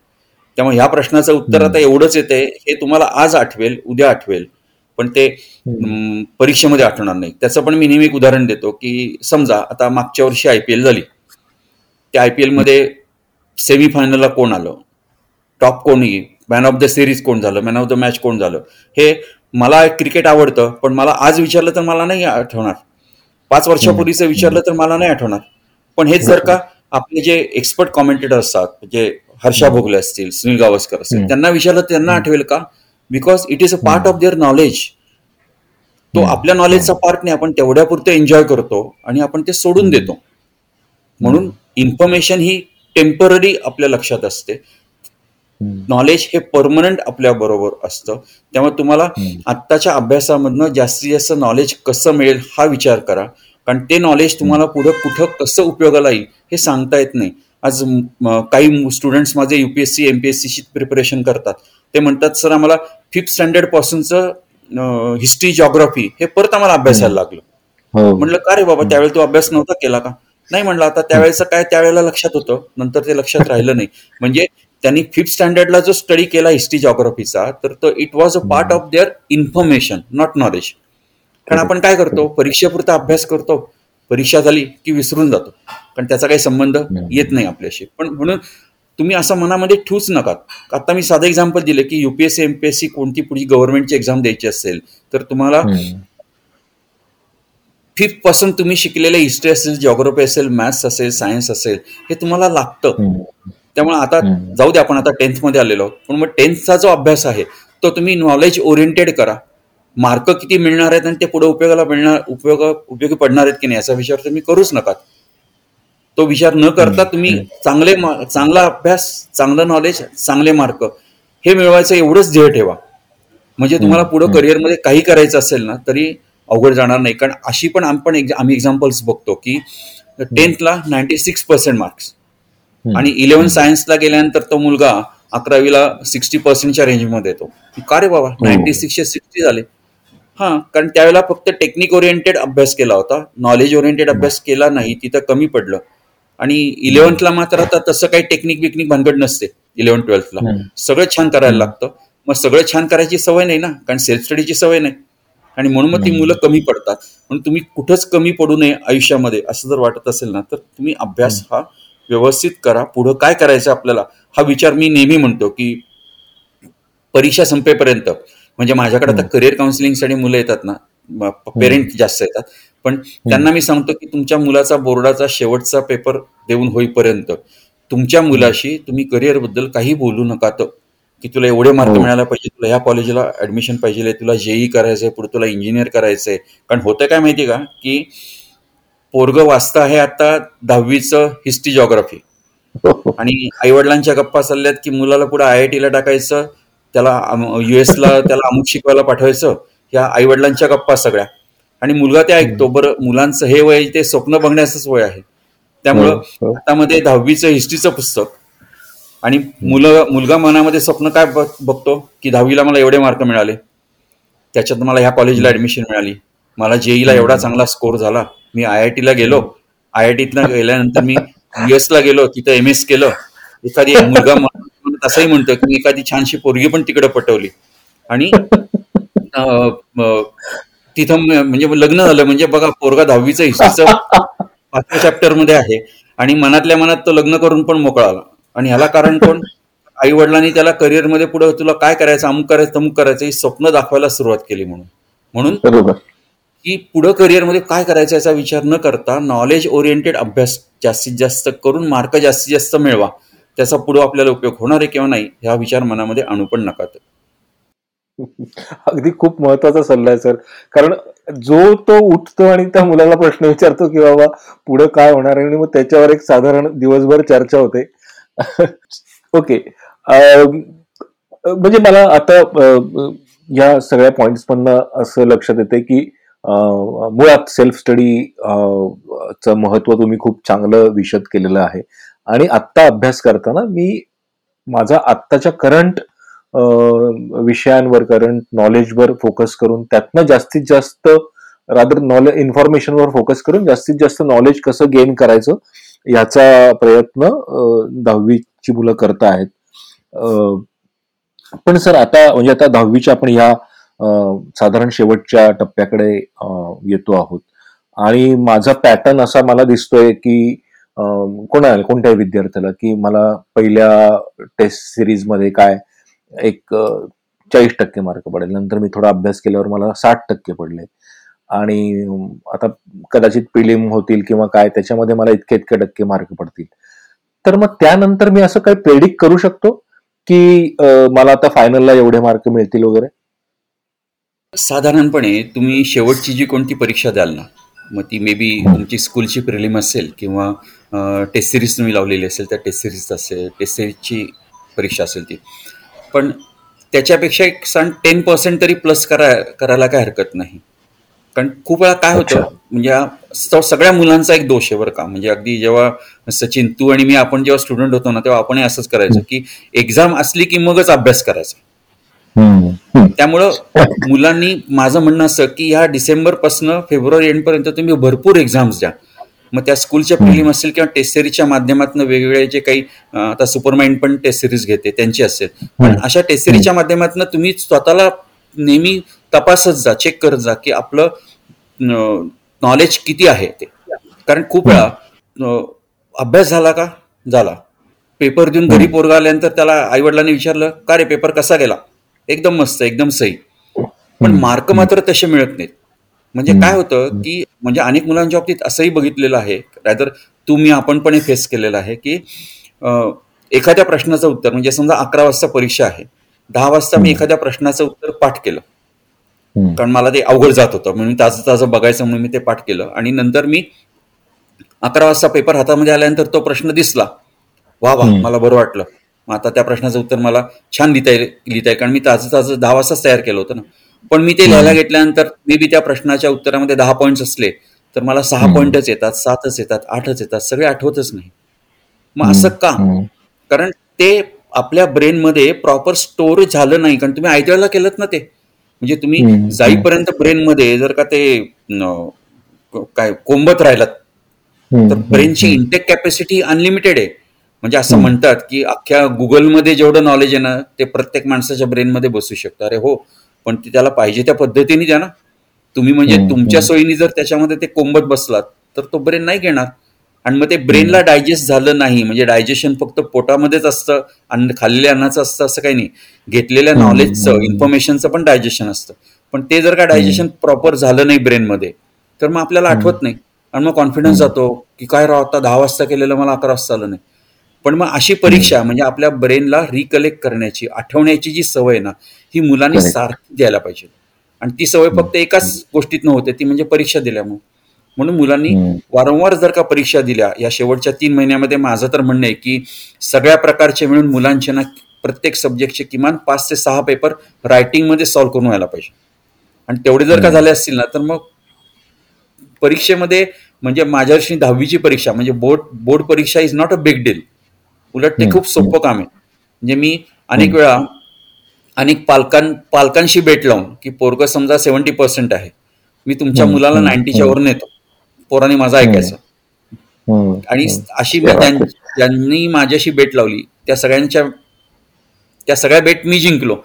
त्यामुळे ह्या प्रश्नाचं उत्तर आता एवढंच येते हे तुम्हाला आज आठवेल उद्या आठवेल. पण ते परीक्षेमध्ये आठवणार नाही. त्याचं पण मी नेहमी एक उदाहरण देतो की समजा आता मागच्या वर्षी आय पी एल झाली. त्या आय पी एलमध्ये सेमीफायनलला कोण आलं? टॉप कोणी मॅन ऑफ द सिरीज कोण झालं? मॅन ऑफ द मॅच कोण झालं? हे मला क्रिकेट आवडतं पण मला आज विचारलं तर मला नाही आठवणार. पाच वर्षापूर्वीचं विचारलं तर मला नाही आठवणार. पण हेच जर का आपले जे एक्सपर्ट कॉमेंटेटर असतात जे हर्षा भोगले असतील सुनील गावस्कर असतील त्यांना विचारलं त्यांना आठवेल का? Because it is a part of their knowledge तो आपल्या नॉलेजचा पार्ट नाही आपण तेवढ्या पुरते एन्जॉय करतो आणि आपण ते सोडून देतो. म्हणून इन्फॉर्मेशन ही टेंपररी आपल्या लक्षात असते. नॉलेज हे परमनंट आपल्या बरोबर असतं. त्यामुळे तुम्हाला आत्ताच्या अभ्यासामधनं जास्तीत जास्त नॉलेज कसं मिळेल हा विचार करा. कारण ते नॉलेज तुम्हाला पुढं कुठं कसं उपयोगाला येईल हे सांगता येत नाही. आज काही स्टुडंट्स माझे युपीएससी एमपीएससीची प्रिपरेशन करतात. ते म्हणतात सर आम्हाला फिफ्थ स्टँडर्ड पासूनचं हिस्ट्री जॉग्राफी हे परत आम्हाला अभ्यासायला लागलं. म्हटलं का रे बाबा त्यावेळेला तू अभ्यास नव्हता केला का? नाही म्हणलं आता त्यावेळेचं काय त्यावेळेला लक्षात होतं. नंतर ते लक्षात राहिलं नाही. म्हणजे त्यांनी फिफ्थ स्टँडर्डला जो स्टडी केला हिस्ट्री जॉग्राफीचा तर तो it was a part of their information not knowledge कारण आपण काय करतो? परीक्षेपुरता अभ्यास करतो. परीक्षा झाली की विसरून जातो. कारण त्याचा काही संबंध येत नाही आपल्याशी. पण म्हणून तुम्ही असं मनामध्ये ठेवूच नका. आता मी साधं एक्झाम्पल दिलं की युपीएससी एमपीएससी कोणती पुढची गव्हर्नमेंटची एक्झाम द्यायची असेल तर तुम्हाला फिफ्थपासून तुम्ही शिकलेले हिस्ट्री असेल जॉग्राफी असेल मॅथ्स असेल सायन्स असेल हे तुम्हाला लागतं. त्यामुळे आता जाऊ दे आपण आता टेन्थमध्ये आलेलो पण मग टेन्थचा जो अभ्यास आहे तो तुम्ही नॉलेज ओरिएंटेड करा. मार्क किती मिळणार आहेत आणि ते पुढे उपयोगाला मिळणार उपयोग उपयोगी पडणार आहेत की नाही याचा विचार तुम्ही करूच नका. तो विचार न करता तुम्ही चांगले चांगला अभ्यास चांगलं नॉलेज चांगले मार्क हे मिळवायचं एवढंच ध्येय ठेवा. म्हणजे तुम्हाला पुढं करिअरमध्ये काही करायचं असेल ना तरी अवघड जाणार नाही. कारण अशी पण आपण आम्ही एक्झाम्पल्स बघतो की टेन्थला नाईन्टी सिक्स पर्सेंट मार्क्स आणि इलेव्हन सायन्सला गेल्यानंतर तो मुलगा अकरावीला सिक्स्टी पर्सेंटच्या रेंजमध्ये येतो. का रे बाबा? नाईन्टी सिक्सचे सिक्स्टी झाले. हा कारण त्यावेळेला फक्त टेक्निक ओरिएंटेड अभ्यास केला होता. नॉलेज ओरिएंटेड अभ्यास केला नाही तिथं कमी पडलं. आणि इलेव्हन्थला मात्र आता तसं काही टेक्निक बिकनिक भानगड नसते इलेव्हन ट्वेल्थला सगळं छान करायला लागतं. मग सगळं छान करायची सवय नाही ना कारण सेल्फ स्टडीची सवय नाही. आणि म्हणून मग ती मुलं कमी पडतात. म्हणून तुम्ही कुठंच कमी पडू नये आयुष्यामध्ये असं जर वाटत असेल ना तर तुम्ही अभ्यास हा व्यवस्थित करा. पुढं काय करायचं आपल्याला? हा विचार मी नेहमी म्हणतो की परीक्षा संपेपर्यंत. म्हणजे माझ्याकडे आता करिअर काउन्सिलिंगसाठी मुलं येतात ना पेरेंट जास्त येतात. पण त्यांना मी सांगतो की तुमच्या मुलाचा बोर्डाचा शेवटचा पेपर देऊन होईपर्यंत तुमच्या मुलाशी तुम्ही करिअरबद्दल काही बोलू नका तर की तुला एवढे मार्क मिळायला पाहिजे तुला ह्या कॉलेजला ऍडमिशन पाहिजे तुला जेई करायचंय पुढे तुला इंजिनियर करायचंय. कारण होतं काय माहिती का? की पोरग वाचतं आहे आता दहावीचं हिस्ट्री जॉग्राफी आणि आईवडिलांच्या गप्पा चालल्यात की मुलाला पुढे आय आय टीला टाकायचं त्याला युएसला त्याला अमुक शिकवायला पाठवायचं ह्या आईवडिलांच्या गप्पा सगळ्या. आणि मुलगा ते ऐकतो बरं मुलांचं हे वय ते स्वप्न बघण्याचंच वय आहे. त्यामुळं हातामध्ये दहावीचं हिस्ट्रीचं पुस्तक. आणि मुलं मुलगा मनामध्ये स्वप्न काय बघतो? की दहावीला मला एवढे मार्क मिळाले. त्याच्यात मला ह्या कॉलेजला ऍडमिशन मिळाली. मला जेईला एवढा चांगला स्कोर झाला. मी आय आय टीला गेलो. आय आय टीतला गेल्यानंतर मी ला गेलो. तिथं एम एस केलं. एखादी मुलगा असंही म्हणतो की एखादी छानशी पोरगी पण तिकडे पटवली. आणि तिथं म्हणजे लग्न झालं म्हणजे बघा पोरगा दहावीचं हिस्ट्रीचं पाचव्या चॅप्टरमध्ये आहे. आणि मनातल्या मनात तो लग्न करून पण मोकळा आला. आणि ह्याला कारण कोण? आई वडिलांनी त्याला करिअरमध्ये पुढे तुला काय करायचं अमुक करायचं तमुक करायचं ही स्वप्न दाखवायला सुरुवात केली म्हणून. म्हणून की पुढं करिअरमध्ये काय करायचं याचा विचार न करता नॉलेज ओरिएंटेड अभ्यास जास्तीत जास्त करून मार्क जास्तीत जास्त मिळवा. त्याचा पुढे आपल्याला उपयोग होणार आहे किंवा नाही ह्या विचार मनामध्ये आणू पण नका. अगदी खूप महत्त्वाचा सल्ला आहे सर. कारण जो तो उठतो आणि त्या मुलाला प्रश्न विचारतो की बाबा पुढे काय होणार आहे? आणि मग त्याच्यावर एक साधारण दिवसभर चर्चा होते. ओके. म्हणजे मला आता या सगळ्या पॉइंट्स मधनं असं लक्षात येते की मुळात सेल्फ स्टडी च महत्त्व तुम्ही खूप चांगलं विशद केलेलं आहे. आणि आत्ता अभ्यास करताना मी माझा आत्ताच्या करंट विषयांवर करंट नॉलेजवर फोकस करून त्यातनं जास्तीत जास्त रादर नॉलेज इन्फॉर्मेशनवर फोकस करून जास्तीत जास्त नॉलेज कसं गेन करायचं याचा प्रयत्न दहावीची मुलं करत आहेत. पण सर आता म्हणजे आता दहावीच्या आपण ह्या साधारण शेवटच्या टप्प्याकडे येतो आहोत. आणि माझा पॅटर्न असा मला दिसतोय की कोणाला कोणत्याही विद्यार्थ्याला की मला पहिल्या टेस्ट सिरीजमध्ये काय एक चाळीस टक्के मार्क पडेल. नंतर मी थोडा अभ्यास केल्यावर मला साठ टक्के पडले. आणि आता कदाचित पिलिम होतील किंवा काय त्याच्यामध्ये मला इतके इतके टक्के मार्क पडतील. तर मग त्यानंतर मी असं काही प्रेडिक्ट करू शकतो की मला आता फायनलला एवढे मार्क मिळतील वगैरे? साधारणपणे तुम्ही शेवटची जी कोणती परीक्षा द्याल ना मग ती मे बी तुमची स्कूलची प्रिलिम असेल किंवा टेस्ट सिरीज तुम्ही लावलेली असेल त्या टेस्ट सिरीज असेल टेस्ट सिरीजची परीक्षा असेल ती. पण त्याच्यापेक्षा एक सण टेन पर्सेंट तरी प्लस करा करायला काय हरकत नाही. कारण खूप वेळा काय होतं म्हणजे सगळ्या मुलांचा एक दोष आहे बरं का. म्हणजे अगदी जेव्हा सचिन तू आणि मी आपण जेव्हा स्टुडंट होतो ना तेव्हा आपण असंच करायचं की एक्झाम असली की मगच अभ्यास करायचा. त्यामुळं मुलांनी माझं म्हणणं असं की ह्या डिसेंबरपासून फेब्रुवारी एंड पर्यंत तुम्ही भरपूर एक्झाम्स द्या. मग त्या स्कूलच्या प्रिलिम असेल किंवा टेस्ट सिरीजच्या माध्यमातून वेगवेगळे जे काही आता सुपरमाइंड पण टेस्ट सिरीज घेते त्यांची असेल. पण अशा टेस्ट सिरीजच्या माध्यमातून तुम्ही स्वतःला नेहमी तपासत जा चेक करत जा की आपलं नॉलेज किती आहे ते. कारण खूप वेळा अभ्यास झाला का? झाला. पेपर देऊन घरी पोरगा आल्यानंतर त्याला आईवडिलांनी विचारलं का रे पेपर कसा गेला? एकदम मस्त एकदम सही. पण मार्क मात्र तसे मिळत नाहीत. म्हणजे काय होतं की म्हणजे अनेक मुलांच्या बाबतीत असंही बघितलेलं आहे रादर तुम्ही आपण पण फेस केलेलं आहे की एखाद्या प्रश्नाचं उत्तर म्हणजे समजा अकरा वाजता परीक्षा आहे दहा वाजता मी एखाद्या प्रश्नाचं उत्तर पाठ केलं. कारण मला ते अवघड जात होतं म्हणून ताजं ताजं बघायचं म्हणून मी ते पाठ केलं. आणि नंतर मी अकरा वाजता पेपर हातामध्ये आल्यानंतर तो प्रश्न दिसला. वा वा मला बरं वाटलं. मग आता त्या प्रश्नाचं उत्तर मला छान लिहिता येईल लिहिता येईल. कारण मी ताजं ताजं दहा वाजताच तयार केलं होतं ना. पण मी ते लिहायला घेतल्यानंतर मे बी त्या प्रश्नाच्या उत्तरामध्ये दहा पॉईंट्स असले तर मला सहा पॉईंटच येतात सातच येतात आठच येतात सगळे आठवतच नाही. मग असं का? कारण ते आपल्या ब्रेनमध्ये प्रॉपर स्टोर झालं नाही कारण तुम्ही आयत्याला केलं ना ते. म्हणजे तुम्ही जाईपर्यंत ब्रेनमध्ये जर का ते काय कोंबत राहिलात तर ब्रेनची इंटेक कॅपॅसिटी अनलिमिटेड आहे. म्हणजे असं म्हणतात की अख्ख्या गुगलमध्ये जेवढं नॉलेज आहे ना ते प्रत्येक माणसाच्या ब्रेनमध्ये बसू शकतं. अरे हो पण ते त्याला पाहिजे त्या पद्धतीने द्या ना. तुम्ही म्हणजे तुमच्या सोयीने जर त्याच्यामध्ये ते कोंबत बसलात तर तो ब्रेन नाही घेणार. आणि मग ते ब्रेनला डायजेस्ट झालं नाही म्हणजे डायजेशन फक्त पोटामध्येच असतं अन्न खाल्लेल्या अन्नाचं असतं असं काही नाही. घेतलेल्या नॉलेजचं इन्फॉर्मेशनचं पण डायजेशन असतं. पण ते जर का डायजेशन प्रॉपर झालं नाही ब्रेनमध्ये तर मग आपल्याला आठवत नाही. आणि मग कॉन्फिडन्स जातो की काय राव आता दहा वाजता केलेलं मला अकरा वाजता आलं नाही. पण मग अशी परीक्षा म्हणजे आपल्या ब्रेनला रिकलेक्ट करण्याची आठवण्याची जी सवय ना ही मुलांनी सारखी द्यायला पाहिजे. आणि ती सवय फक्त एकाच गोष्टीत नव्हते ती म्हणजे परीक्षा दिल्यामुळे. म्हणून मुलांनी वारंवार जर का परीक्षा दिल्या या शेवटच्या तीन महिन्यामध्ये माझं तर म्हणणं आहे की सगळ्या प्रकारचे मिळून मुलांचे ना प्रत्येक सब्जेक्टचे किमान पाच ते सहा पेपर रायटिंगमध्ये सॉल्व्ह करून व्हायला पाहिजे. आणि तेवढे जर का झाले असतील ना तर मग परीक्षेमध्ये म्हणजे माझ्या वर्षी दहावीची परीक्षा म्हणजे बोर्ड बोर्ड परीक्षा is not a big deal उलट ते खूप सोपं काम आहे. म्हणजे मी अनेक वेळा अनेक पालकां पालकांशी भेट लावून की पोरग समजा सेव्हन्टी पर्सेंट आहे मी तुमच्या मुलाला नाईन्टीच्या वर नेतो. पोराने माझा ऐकायचं. आणि अशी मी ज्यांनी माझ्याशी बेट लावली त्या सगळ्यांच्या त्या सगळ्या बेट मी जिंकलो.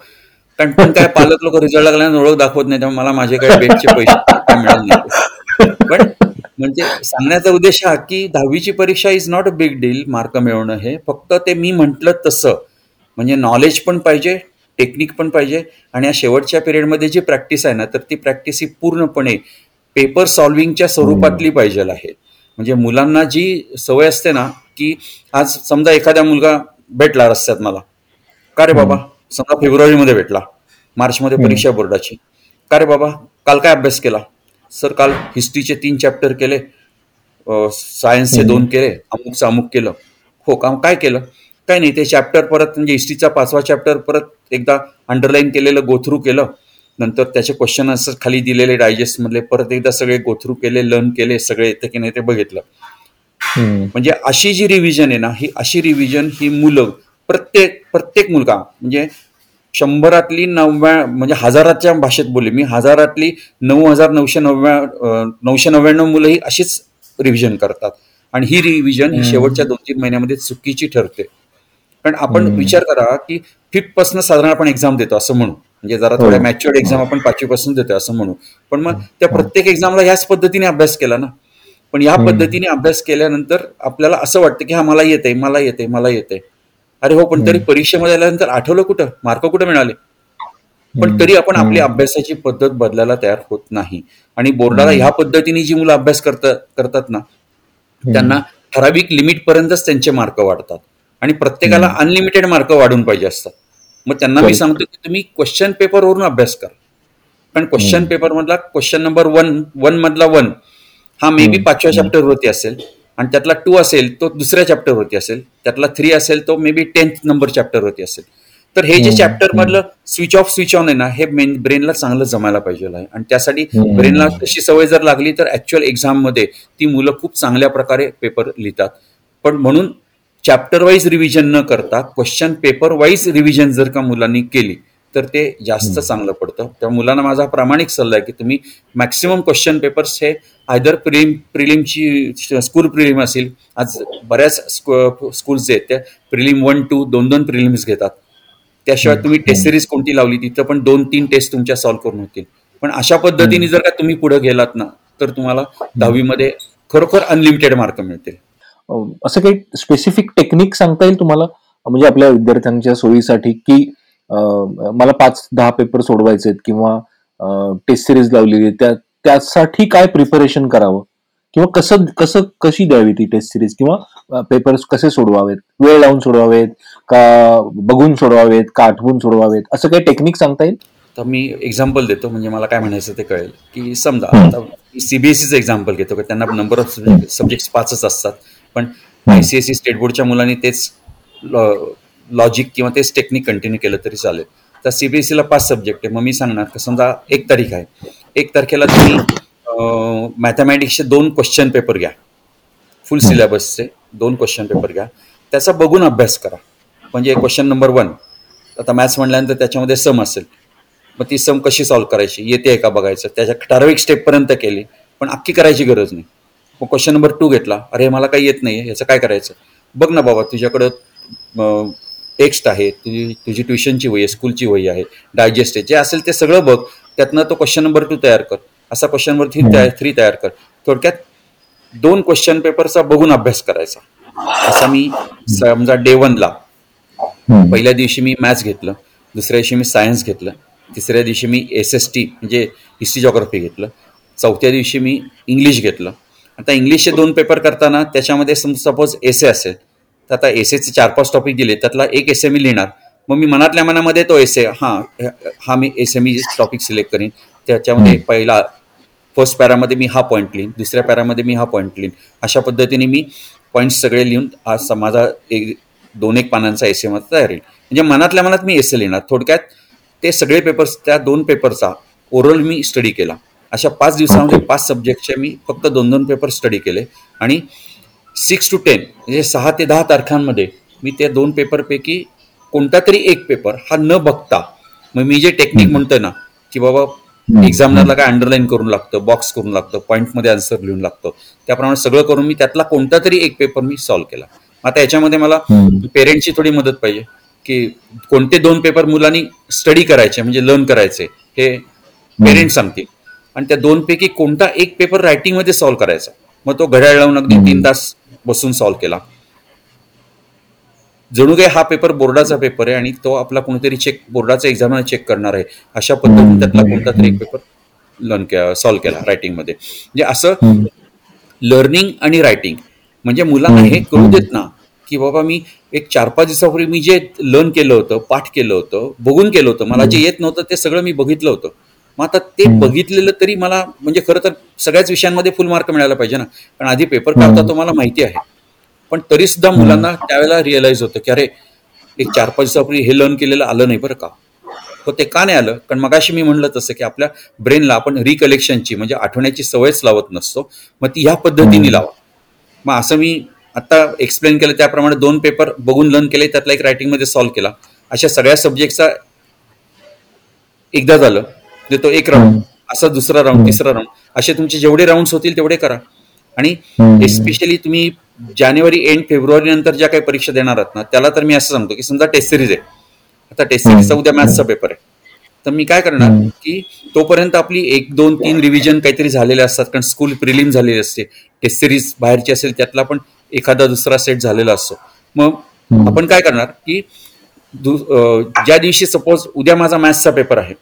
कारण पण काय पालक लोक रिझल्ट लागल्याने ओळख दाखवत नाही त्यामुळे मला माझे काही बेटचे पैसे मिळाले नाही पण म्हणजे सांगण्याचा उद्देश हा की दहावीची परीक्षा is not a big deal mark मिळवणं हे. फक्त ते मी म्हटलं तसं. म्हणजे नॉलेज पण पाहिजे टेक्निक पण पाहिजे. आणि या शेवटच्या पिरियडमध्ये जी प्रॅक्टिस आहे ना तर ती प्रॅक्टिस ही पूर्णपणे पेपर सॉल्विंगच्या स्वरूपातली पाहिजे आहे. म्हणजे मुलांना जी सवय असते ना की आज समजा एखादा मुलगा भेटला रस्त्यात मला. का रे बाबा? समजा फेब्रुवारीमध्ये भेटला मार्चमध्ये परीक्षा बोर्डाची. का रे बाबा? काल काय अभ्यास केला? सर काल हिस्ट्रीचे तीन चॅप्टर केले सायन्सचे दोन केले अमुकचं अमुक केलं. हो का काय केलं? काय नाही ते चॅप्टर परत म्हणजे हिस्ट्रीचा पाचवा चॅप्टर परत एकदा अंडरलाईन केलेलं गोथ्रू केलं. नंतर त्याचे क्वेश्चन आन्सर खाली दिलेले डायजेस्टमधले परत एकदा सगळे गोथ्रू केले लर्न केले सगळे येते की नाही ते बघितलं. म्हणजे अशी जी रिव्हिजन आहे ना ही अशी रिव्हिजन ही मुलं प्रत्येक प्रत्येक मुलगा म्हणजे शंभरातली नव्या म्हणजे हजाराच्या भाषेत बोलले. मी हजारातली नऊ हजार नऊशे नव्या नऊशे नव्याण्णव मुलं ही अशीच रिव्हिजन करतात. आणि ही रिव्हिजन ही शेवटच्या दोन तीन महिन्यामध्ये चुकीची ठरते. कारण आपण विचार करा की फिफ्थपासून साधारण आपण एक्झाम देतो असं म्हणू. म्हणजे जरा थोड्या मॅच्युअर्ड एक्झाम आपण पाचवीपासून देतो असं म्हणू. पण मग त्या प्रत्येक एक्झामला ह्याच पद्धतीने अभ्यास केला ना. पण या पद्धतीने अभ्यास केल्यानंतर आपल्याला असं वाटतं की हा मला येते मला येते मला येते अरे हो पण तरी परीक्षेमध्ये आल्यानंतर आठवलं कुठं? मार्क कुठं मिळाले? पण तरी आपण आपली अभ्यासाची पद्धत बदलायला तयार होत नाही. आणि बोर्डाला ह्या पद्धतीने जी मुलं अभ्यास करतात ना त्यांना ठराविक लिमिट पर्यंतच त्यांचे मार्क वाढतात. आणि प्रत्येकाला अनलिमिटेड मार्क वाढून पाहिजे असतात. मग त्यांना मी सांगतो की तुम्ही क्वेश्चन पेपरवरून अभ्यास करा. पण क्वेश्चन पेपर मधला क्वेश्चन नंबर वन वन मधला वन हा मे बी पाचव्या चॅप्टरवरती असेल. आणि त्यातला टू असेल तो दुसऱ्या चॅप्टरवरती असेल. त्यातला थ्री असेल तो मे बी टेन्थ नंबर चॅप्टरवरती असेल. तर हे जे चॅप्टर मधलं स्विच ऑफ स्विच ऑन आहे ना हे मेन ब्रेनला चांगलं जमायला पाहिजे आहे. आणि त्यासाठी ब्रेनला तशी सवय जर लागली तर ऍक्च्युअल एक्झाममध्ये ती मुलं खूप चांगल्या प्रकारे पेपर लिहितात. पण म्हणून चॅप्टर वाईज रिव्हिजन न करता क्वेश्चन पेपर वाईज रिव्हिजन जर का मुलांनी केली तर ते जास्त चांगलं पडतं. त्या मुलांना माझा प्रामाणिक सल्ला आहे की तुम्ही मॅक्सिमम क्वेश्चन पेपर्स हे आयदर प्रिलिम प्रिलिमची स्कूल प्रिलिम असेल आज बऱ्याच स्कूल्स आहेत त्या प्रिलिम वन टू दोन दोन प्रिलिम्स घेतात. त्याशिवाय तुम्ही टेस्ट सिरीज कोणती लावली तिथं पण दोन तीन टेस्ट तुमच्या सॉल्व्ह करून होतील. पण अशा पद्धतीने जर का तुम्ही पुढे गेलात ना तर तुम्हाला दहावीमध्ये खरोखर अनलिमिटेड मार्क मिळतील. असं काही स्पेसिफिक टेक्निक सांगता येईल तुम्हाला? म्हणजे आपल्या विद्यार्थ्यांच्या सोयीसाठी की मला पाच दहा पेपर सोडवायचे आहेत किंवा टेस्ट सिरीज लावलेली त्या त्यासाठी काय प्रिपरेशन करावं? किंवा कसं कसं कशी द्यावी ती टेस्ट सिरीज किंवा पेपर्स कसे सोडवावेत? वेळ लावून सोडवावेत? का बघून सोडवावेत? का आठवून सोडवावेत? असं काही टेक्निक सांगता येईल? तर मी एक्झाम्पल देतो. म्हणजे मला काय म्हणायचं ते कळेल. की समजा आता सीबीएसईचं एक्झाम्पल घेतो. की त्यांना नंबर ऑफ सब्जेक्ट पाचच असतात. पण आयसीएसई स्टेट बोर्डच्या मुलांनी तेच लॉजिक किंवा तेच टेक्निक कंटिन्यू केलं तरी चालेल. तर सीबीएसईला पाच सब्जेक्ट आहे. मग मी सांगणार की? समजा एक तारीख आहे. एक तारखेला तुम्ही मॅथमॅटिक्सचे दोन क्वेश्चन पेपर घ्या. फुल सिलेबसचे दोन क्वेश्चन पेपर घ्या. त्याचा बघून अभ्यास करा. म्हणजे क्वेश्चन नंबर वन आता मॅथ्स म्हणल्यानंतर त्याच्यामध्ये सम असेल. मग ती सम कशी सॉल्व्ह करायची? येते का बघायचं? त्याच्या ठराविक स्टेपपर्यंत केली. पण अख्खी करायची गरज नाही. मग क्वेश्चन नंबर टू घेतला. अरे मला काही येत नाही याचं काय करायचं? बघ ना बाबा तुझ्याकडं टेक्स्ट आहे तुझी तुझी ट्युशनची वही आहे स्कूलची वही आहे डायजेस्ट आहे जे असेल ते सगळं बघ त्यातनं तो क्वेश्चन नंबर टू तयार कर. असा क्वेश्चन नंबर थ्री तयार थ्री तयार कर. थोडक्यात दोन क्वेश्चन पेपरचा बघून अभ्यास करायचा. असा मी समजा डे वनला पहिल्या दिवशी मी मॅथ्स घेतलं दुसऱ्या दिवशी मी सायन्स घेतलं तिसऱ्या दिवशी मी एस एस टी म्हणजे हिस्ट्री जॉग्राफी घेतलं चौथ्या दिवशी मी इंग्लिश घेतलं. आता इंग्लिशचे दोन पेपर करताना त्याच्यामध्ये सपोज एसे असेल तर आता एसेचे चार पाच टॉपिक दिले त्यातला एक एसे मी लिहिणार. मग मी मनातल्या मनामध्ये तो एसे हां हा मी एसे मी टॉपिक सिलेक्ट करीन. त्याच्यामध्ये पहिला फर्स्ट पॅरामध्ये मी हा पॉईंट लिहीन. दुसऱ्या पॅरामध्ये मी हा पॉईंट लिहीन. अशा पद्धतीने मी पॉईंट्स सगळे लिहून आज माझा एक दोन एक पानांचा एसे मध्ये तयार येईल म्हणजे मनातल्या मनात मी एसे लिहिणार. थोडक्यात ते सगळे पेपर्स त्या दोन पेपरचा ओरल मी स्टडी केला. अशा पाच दिवसामध्ये पाच सब्जेक्टचे मी फक्त दोन दोन पेपर स्टडी केले. आणि सिक्स टू टेन म्हणजे सहा ते दहा तारखांमध्ये मी त्या दोन पेपरपैकी कोणता तरी एक पेपर हा न बघता मग मी जे टेक्निक म्हणतोय ना की बाबा एक्झामिनरला काय अंडरलाईन करून लागतं बॉक्स करून लागतं पॉईंटमध्ये आन्सर लिहून लागतं. त्याप्रमाणे सगळं करून मी त्यातला कोणता तरी एक पेपर मी सॉल्व्ह केला. आता याच्यामध्ये मला पेरेंटची थोडी मदत पाहिजे की कोणते दोन पेपर मुलांनी स्टडी करायचे म्हणजे लर्न करायचे हे पेरेंट सांगतील. आणि त्या दोन पैकी कोणता एक पेपर रायटिंगमध्ये सॉल्व्ह करायचा मग तो घड्याळ लावून अगदी तीन तास बसून सॉल्व्ह केला. जणू काही हा पेपर बोर्डाचा पेपर आहे आणि तो आपला कोणीतरी चेक बोर्डाचा एक्झाम चेक करणार आहे अशा पद्धतीने त्यातला कोणता तरी एक पेपर लर्न सॉल्व्ह केला रायटिंगमध्ये म्हणजे असं लर्निंग आणि रायटिंग म्हणजे मुलांना हे करू देत ना की बाबा मी एक चार पाच दिवसापूर्वी मी जे लर्न केलं होतं पाठ केलं होतं बघून केलं होतं मला जे येत नव्हतं ते सगळं मी बघितलं होतं. मग आता ते बघितलेलं तरी मला म्हणजे खरं तर सगळ्याच विषयांमध्ये फुल मार्क मिळायला पाहिजे ना. कारण आधी पेपर काढता तो मला माहिती आहे. पण तरी सुद्धा मुलांना त्यावेळेला रिअलाइज होतं की अरे एक चार पाच दिवसापूर्वी हे लर्न केलेलं आलं नाही बरं का? हो ते का नाही आलं? कारण मगाशी मी म्हणलं तसं की आपल्या ब्रेनला आपण रिकलेक्शनची म्हणजे आठवण्याची सवयच लावत नसतो. मग ती ह्या पद्धतीने लावा. मग असं मी आता एक्सप्लेन केलं त्याप्रमाणे दोन पेपर बघून लर्न केले त्यातला एक रायटिंगमध्ये सॉल्व्ह केला. अशा सगळ्या सब्जेक्टचा एकदा झालं. म्हणजे तो एक राऊंड असा दुसरा राऊंड तिसरा राऊंड असे तुमचे जेवढे राऊंड होतील तेवढे करा. आणि एस्पेशली तुम्ही जानेवारी एंड फेब्रुवारी नंतर ज्या काही परीक्षा देणार आहात ना त्याला तर मी असं सांगतो की समजा टेस्ट सिरीज आहे. आता टेस्ट सिरीजचा उद्या मॅथ्सचा पेपर आहे. तर मी काय करणार की तोपर्यंत आपली एक दोन तीन रिव्हिजन काहीतरी झालेले असतात. कारण स्कूल प्रिलिम झालेली असते. टेस्ट सिरीज बाहेरची असेल त्यातला पण एखादा दुसरा सेट झालेला असतो. मग आपण काय करणार की ज्या दिवशी सपोज उद्या माझा मॅथ्सचा पेपर आहे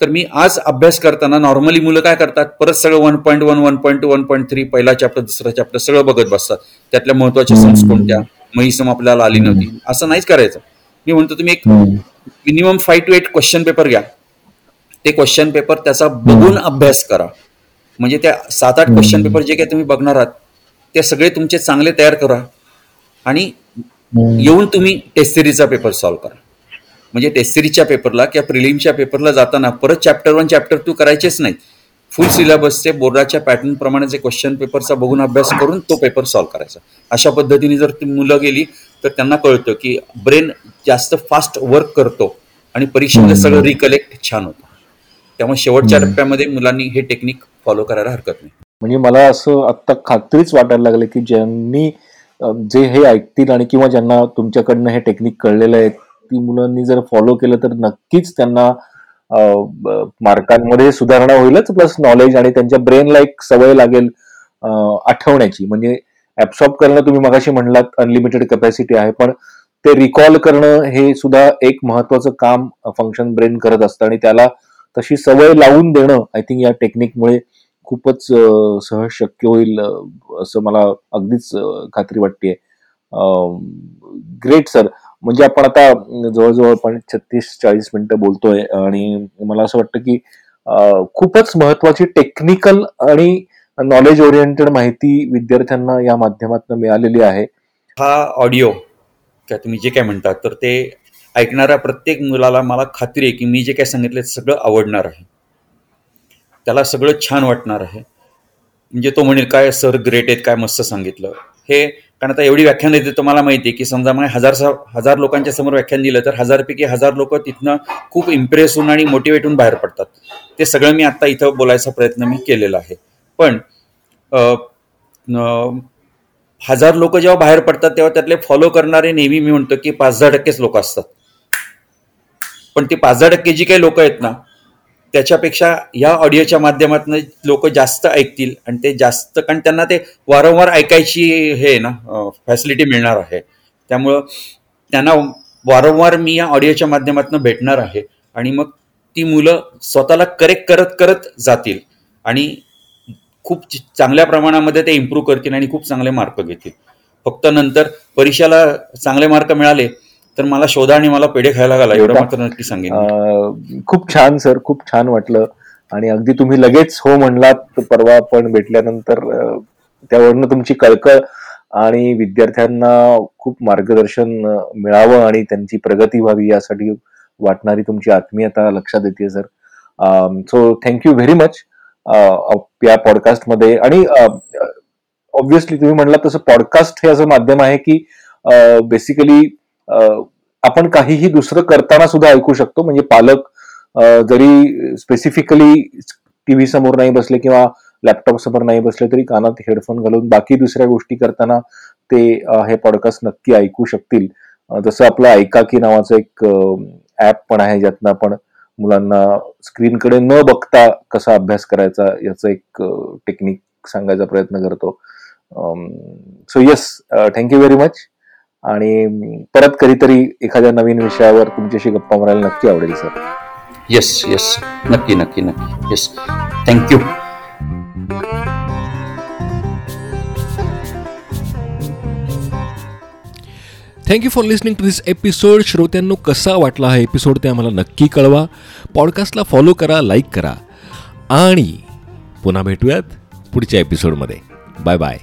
तर मी आज अभ्यास करताना नॉर्मली मुलं काय करतात? परत सगळं one point one one point one point three पहिला चॅप्टर दुसरा चॅप्टर सगळं बघत बसतात. त्यातल्या महत्त्वाच्या सम्स कोणत्या? महिसम आपल्याला आली नव्हती. असं नाहीच करायचं. मी म्हणतो तुम्ही एक minimum five to eight question paper घ्या. ते क्वेश्चन पेपर त्याचा बघून अभ्यास करा. म्हणजे त्या सात आठ क्वेश्चन पेपर जे काही तुम्ही बघणार आहात ते सगळे तुमचे चांगले तयार करा. आणि येऊन तुम्ही टेस्ट सिरीजचा पेपर सॉल्व्ह करा. म्हणजे टेस्ट सिरीजच्या पेपरला किंवा प्रिलिमच्या पेपरला जाताना परत चॅप्टर वन चॅप्टर टू करायचेच नाहीत. फुल सिलेबसचे बोर्डाच्या पॅटर्न प्रमाणे क्वेश्चन पेपरचा बघून अभ्यास करून तो पेपर सॉल्व्ह करायचा. अशा पद्धतीने जर ती मुलं गेली तर त्यांना कळतं की ब्रेन जास्त फास्ट वर्क करतो आणि परीक्षेमध्ये सगळं रिकलेक्ट छान होतं. त्यामुळे शेवटच्या टप्प्यामध्ये मुलांनी हे टेक्निक फॉलो करायला हरकत नाही. म्हणजे मला असं आता खात्रीच वाटायला लागलं की ज्यांनी जे हे ऐकतील आणि किंवा ज्यांना तुमच्याकडनं हे टेक्निक कळलेलं आहे ती मुलांनी जर फॉलो केलं तर नक्कीच त्यांना मार्कांमध्ये सुधारणा होईलच प्लस नॉलेज आणि त्यांच्या ब्रेनला एक सवय लागेल आठवण्याची. म्हणजे ऍबसॉर्ब करणं तुम्ही मगाशी म्हणलात अनलिमिटेड कॅपॅसिटी आहे पण ते रिकॉल करणं हे सुद्धा एक महत्वाचं काम फंक्शन ब्रेन करत असतं आणि त्याला तशी सवय लावून देणं आय थिंक या टेक्निकमुळे खूपच सहज शक्य होईल असं मला अगदीच खात्री वाटते ग्रेट सर म्हणजे आपण आता जवळजवळ पण छत्तीस चाळीस मिनिटं बोलतोय आणि मला असं वाटतं की खूपच महत्वाची टेक्निकल आणि नॉलेज ओरिएंटेड माहिती विद्यार्थ्यांना या माध्यमातून मिळालेली आहे. हा ऑडिओ काय तुम्ही जे काय म्हणतात तर ते ऐकणाऱ्या प्रत्येक मुलाला मला खात्री आहे की मी जे काय सांगितलं सगळं आवडणार आहे. त्याला सगळं छान वाटणार आहे. म्हणजे तो म्हणेल काय सर ग्रेट आहेत काय मस्त सांगितलं. हे कारण आता एवढी व्याख्यान देते तुम्हाला माहिती आहे की समजा मग हजार हजार लोकांच्या समोर व्याख्यान दिलं तर हजारपैकी हजार लोक तिथनं खूप इम्प्रेस होऊन आणि मोटिवेट होऊन बाहेर पडतात. ते सगळं मी आता इथं बोलायचा प्रयत्न मी केलेला आहे. पण हजार लोक जेव्हा बाहेर पडतात तेव्हा त्यातले फॉलो करणारे नेहमी मी म्हणतो की पाच दहा टक्केच लोक असतात. पण ती पाच दहा टक्के जी काही लोक आहेत ना त्याच्यापेक्षा या ऑडिओच्या माध्यमातून लोक जास्त ऐकतील आणि ते जास्त कारण त्यांना ते वारंवार ऐकायची हे ना फॅसिलिटी मिळणार आहे. त्यामुळं त्यांना वारंवार मी या ऑडिओच्या माध्यमातून भेटणार आहे आणि मग ती मुलं स्वतःला करेक्ट करत करत जातील आणि खूप चांगल्या प्रमाणामध्ये ते इम्प्रूव्ह करतील आणि खूप चांगले मार्क घेतील. फक्त नंतर परीक्षेला चांगले मार्क मिळाले तर मला शोधा आणि मला पेढे खायला घाला एवढं मात्र नक्की सांगेन खूप छान सर. खूप छान वाटलं. आणि अगदी तुम्ही लगेच हो म्हणलात परवा आपण भेटल्यानंतर त्यावरनं तुमची कळकळ आणि विद्यार्थ्यांना खूप मार्गदर्शन मिळावं आणि त्यांची प्रगती व्हावी यासाठी वाटणारी तुमची आत्मीयता लक्षात येते sir. So thank you very much या पॉडकास्टमध्ये आणि ऑब्विसली तुम्ही म्हणलात तसं पॉडकास्ट हे असं माध्यम आहे की बेसिकली आपण काहीही दुसरं करताना सुद्धा ऐकू शकतो. म्हणजे पालक जरी स्पेसिफिकली टीव्ही समोर नाही बसले किंवा लॅपटॉप समोर नाही बसले तरी कानात हेडफोन घालून बाकी दुसऱ्या गोष्टी करताना ते हे पॉडकास्ट नक्की ऐकू शकतील. जसं आपलं ऐका की नावाचं एक ऍप पण आहे ज्यातनं आपण मुलांना स्क्रीनकडे न बघता कसा अभ्यास करायचा याचं एक टेक्निक सांगायचा प्रयत्न करतो. So yes thank you very much आणि परत कधीतरी एखाद्या नवीन विषयावर तुमच्याशी गप्पा मारायला नक्की आवडेल सर येस येस नक्की नक्की नक्की. Yes thank you thank you for listening to this episode श्रोत्यांनो कसा वाटला हा एपिसोड ते आम्हाला नक्की कळवा. पॉडकास्टला फॉलो करा लाईक करा. आणि पुन्हा भेटूयात पुढच्या एपिसोडमध्ये बाय बाय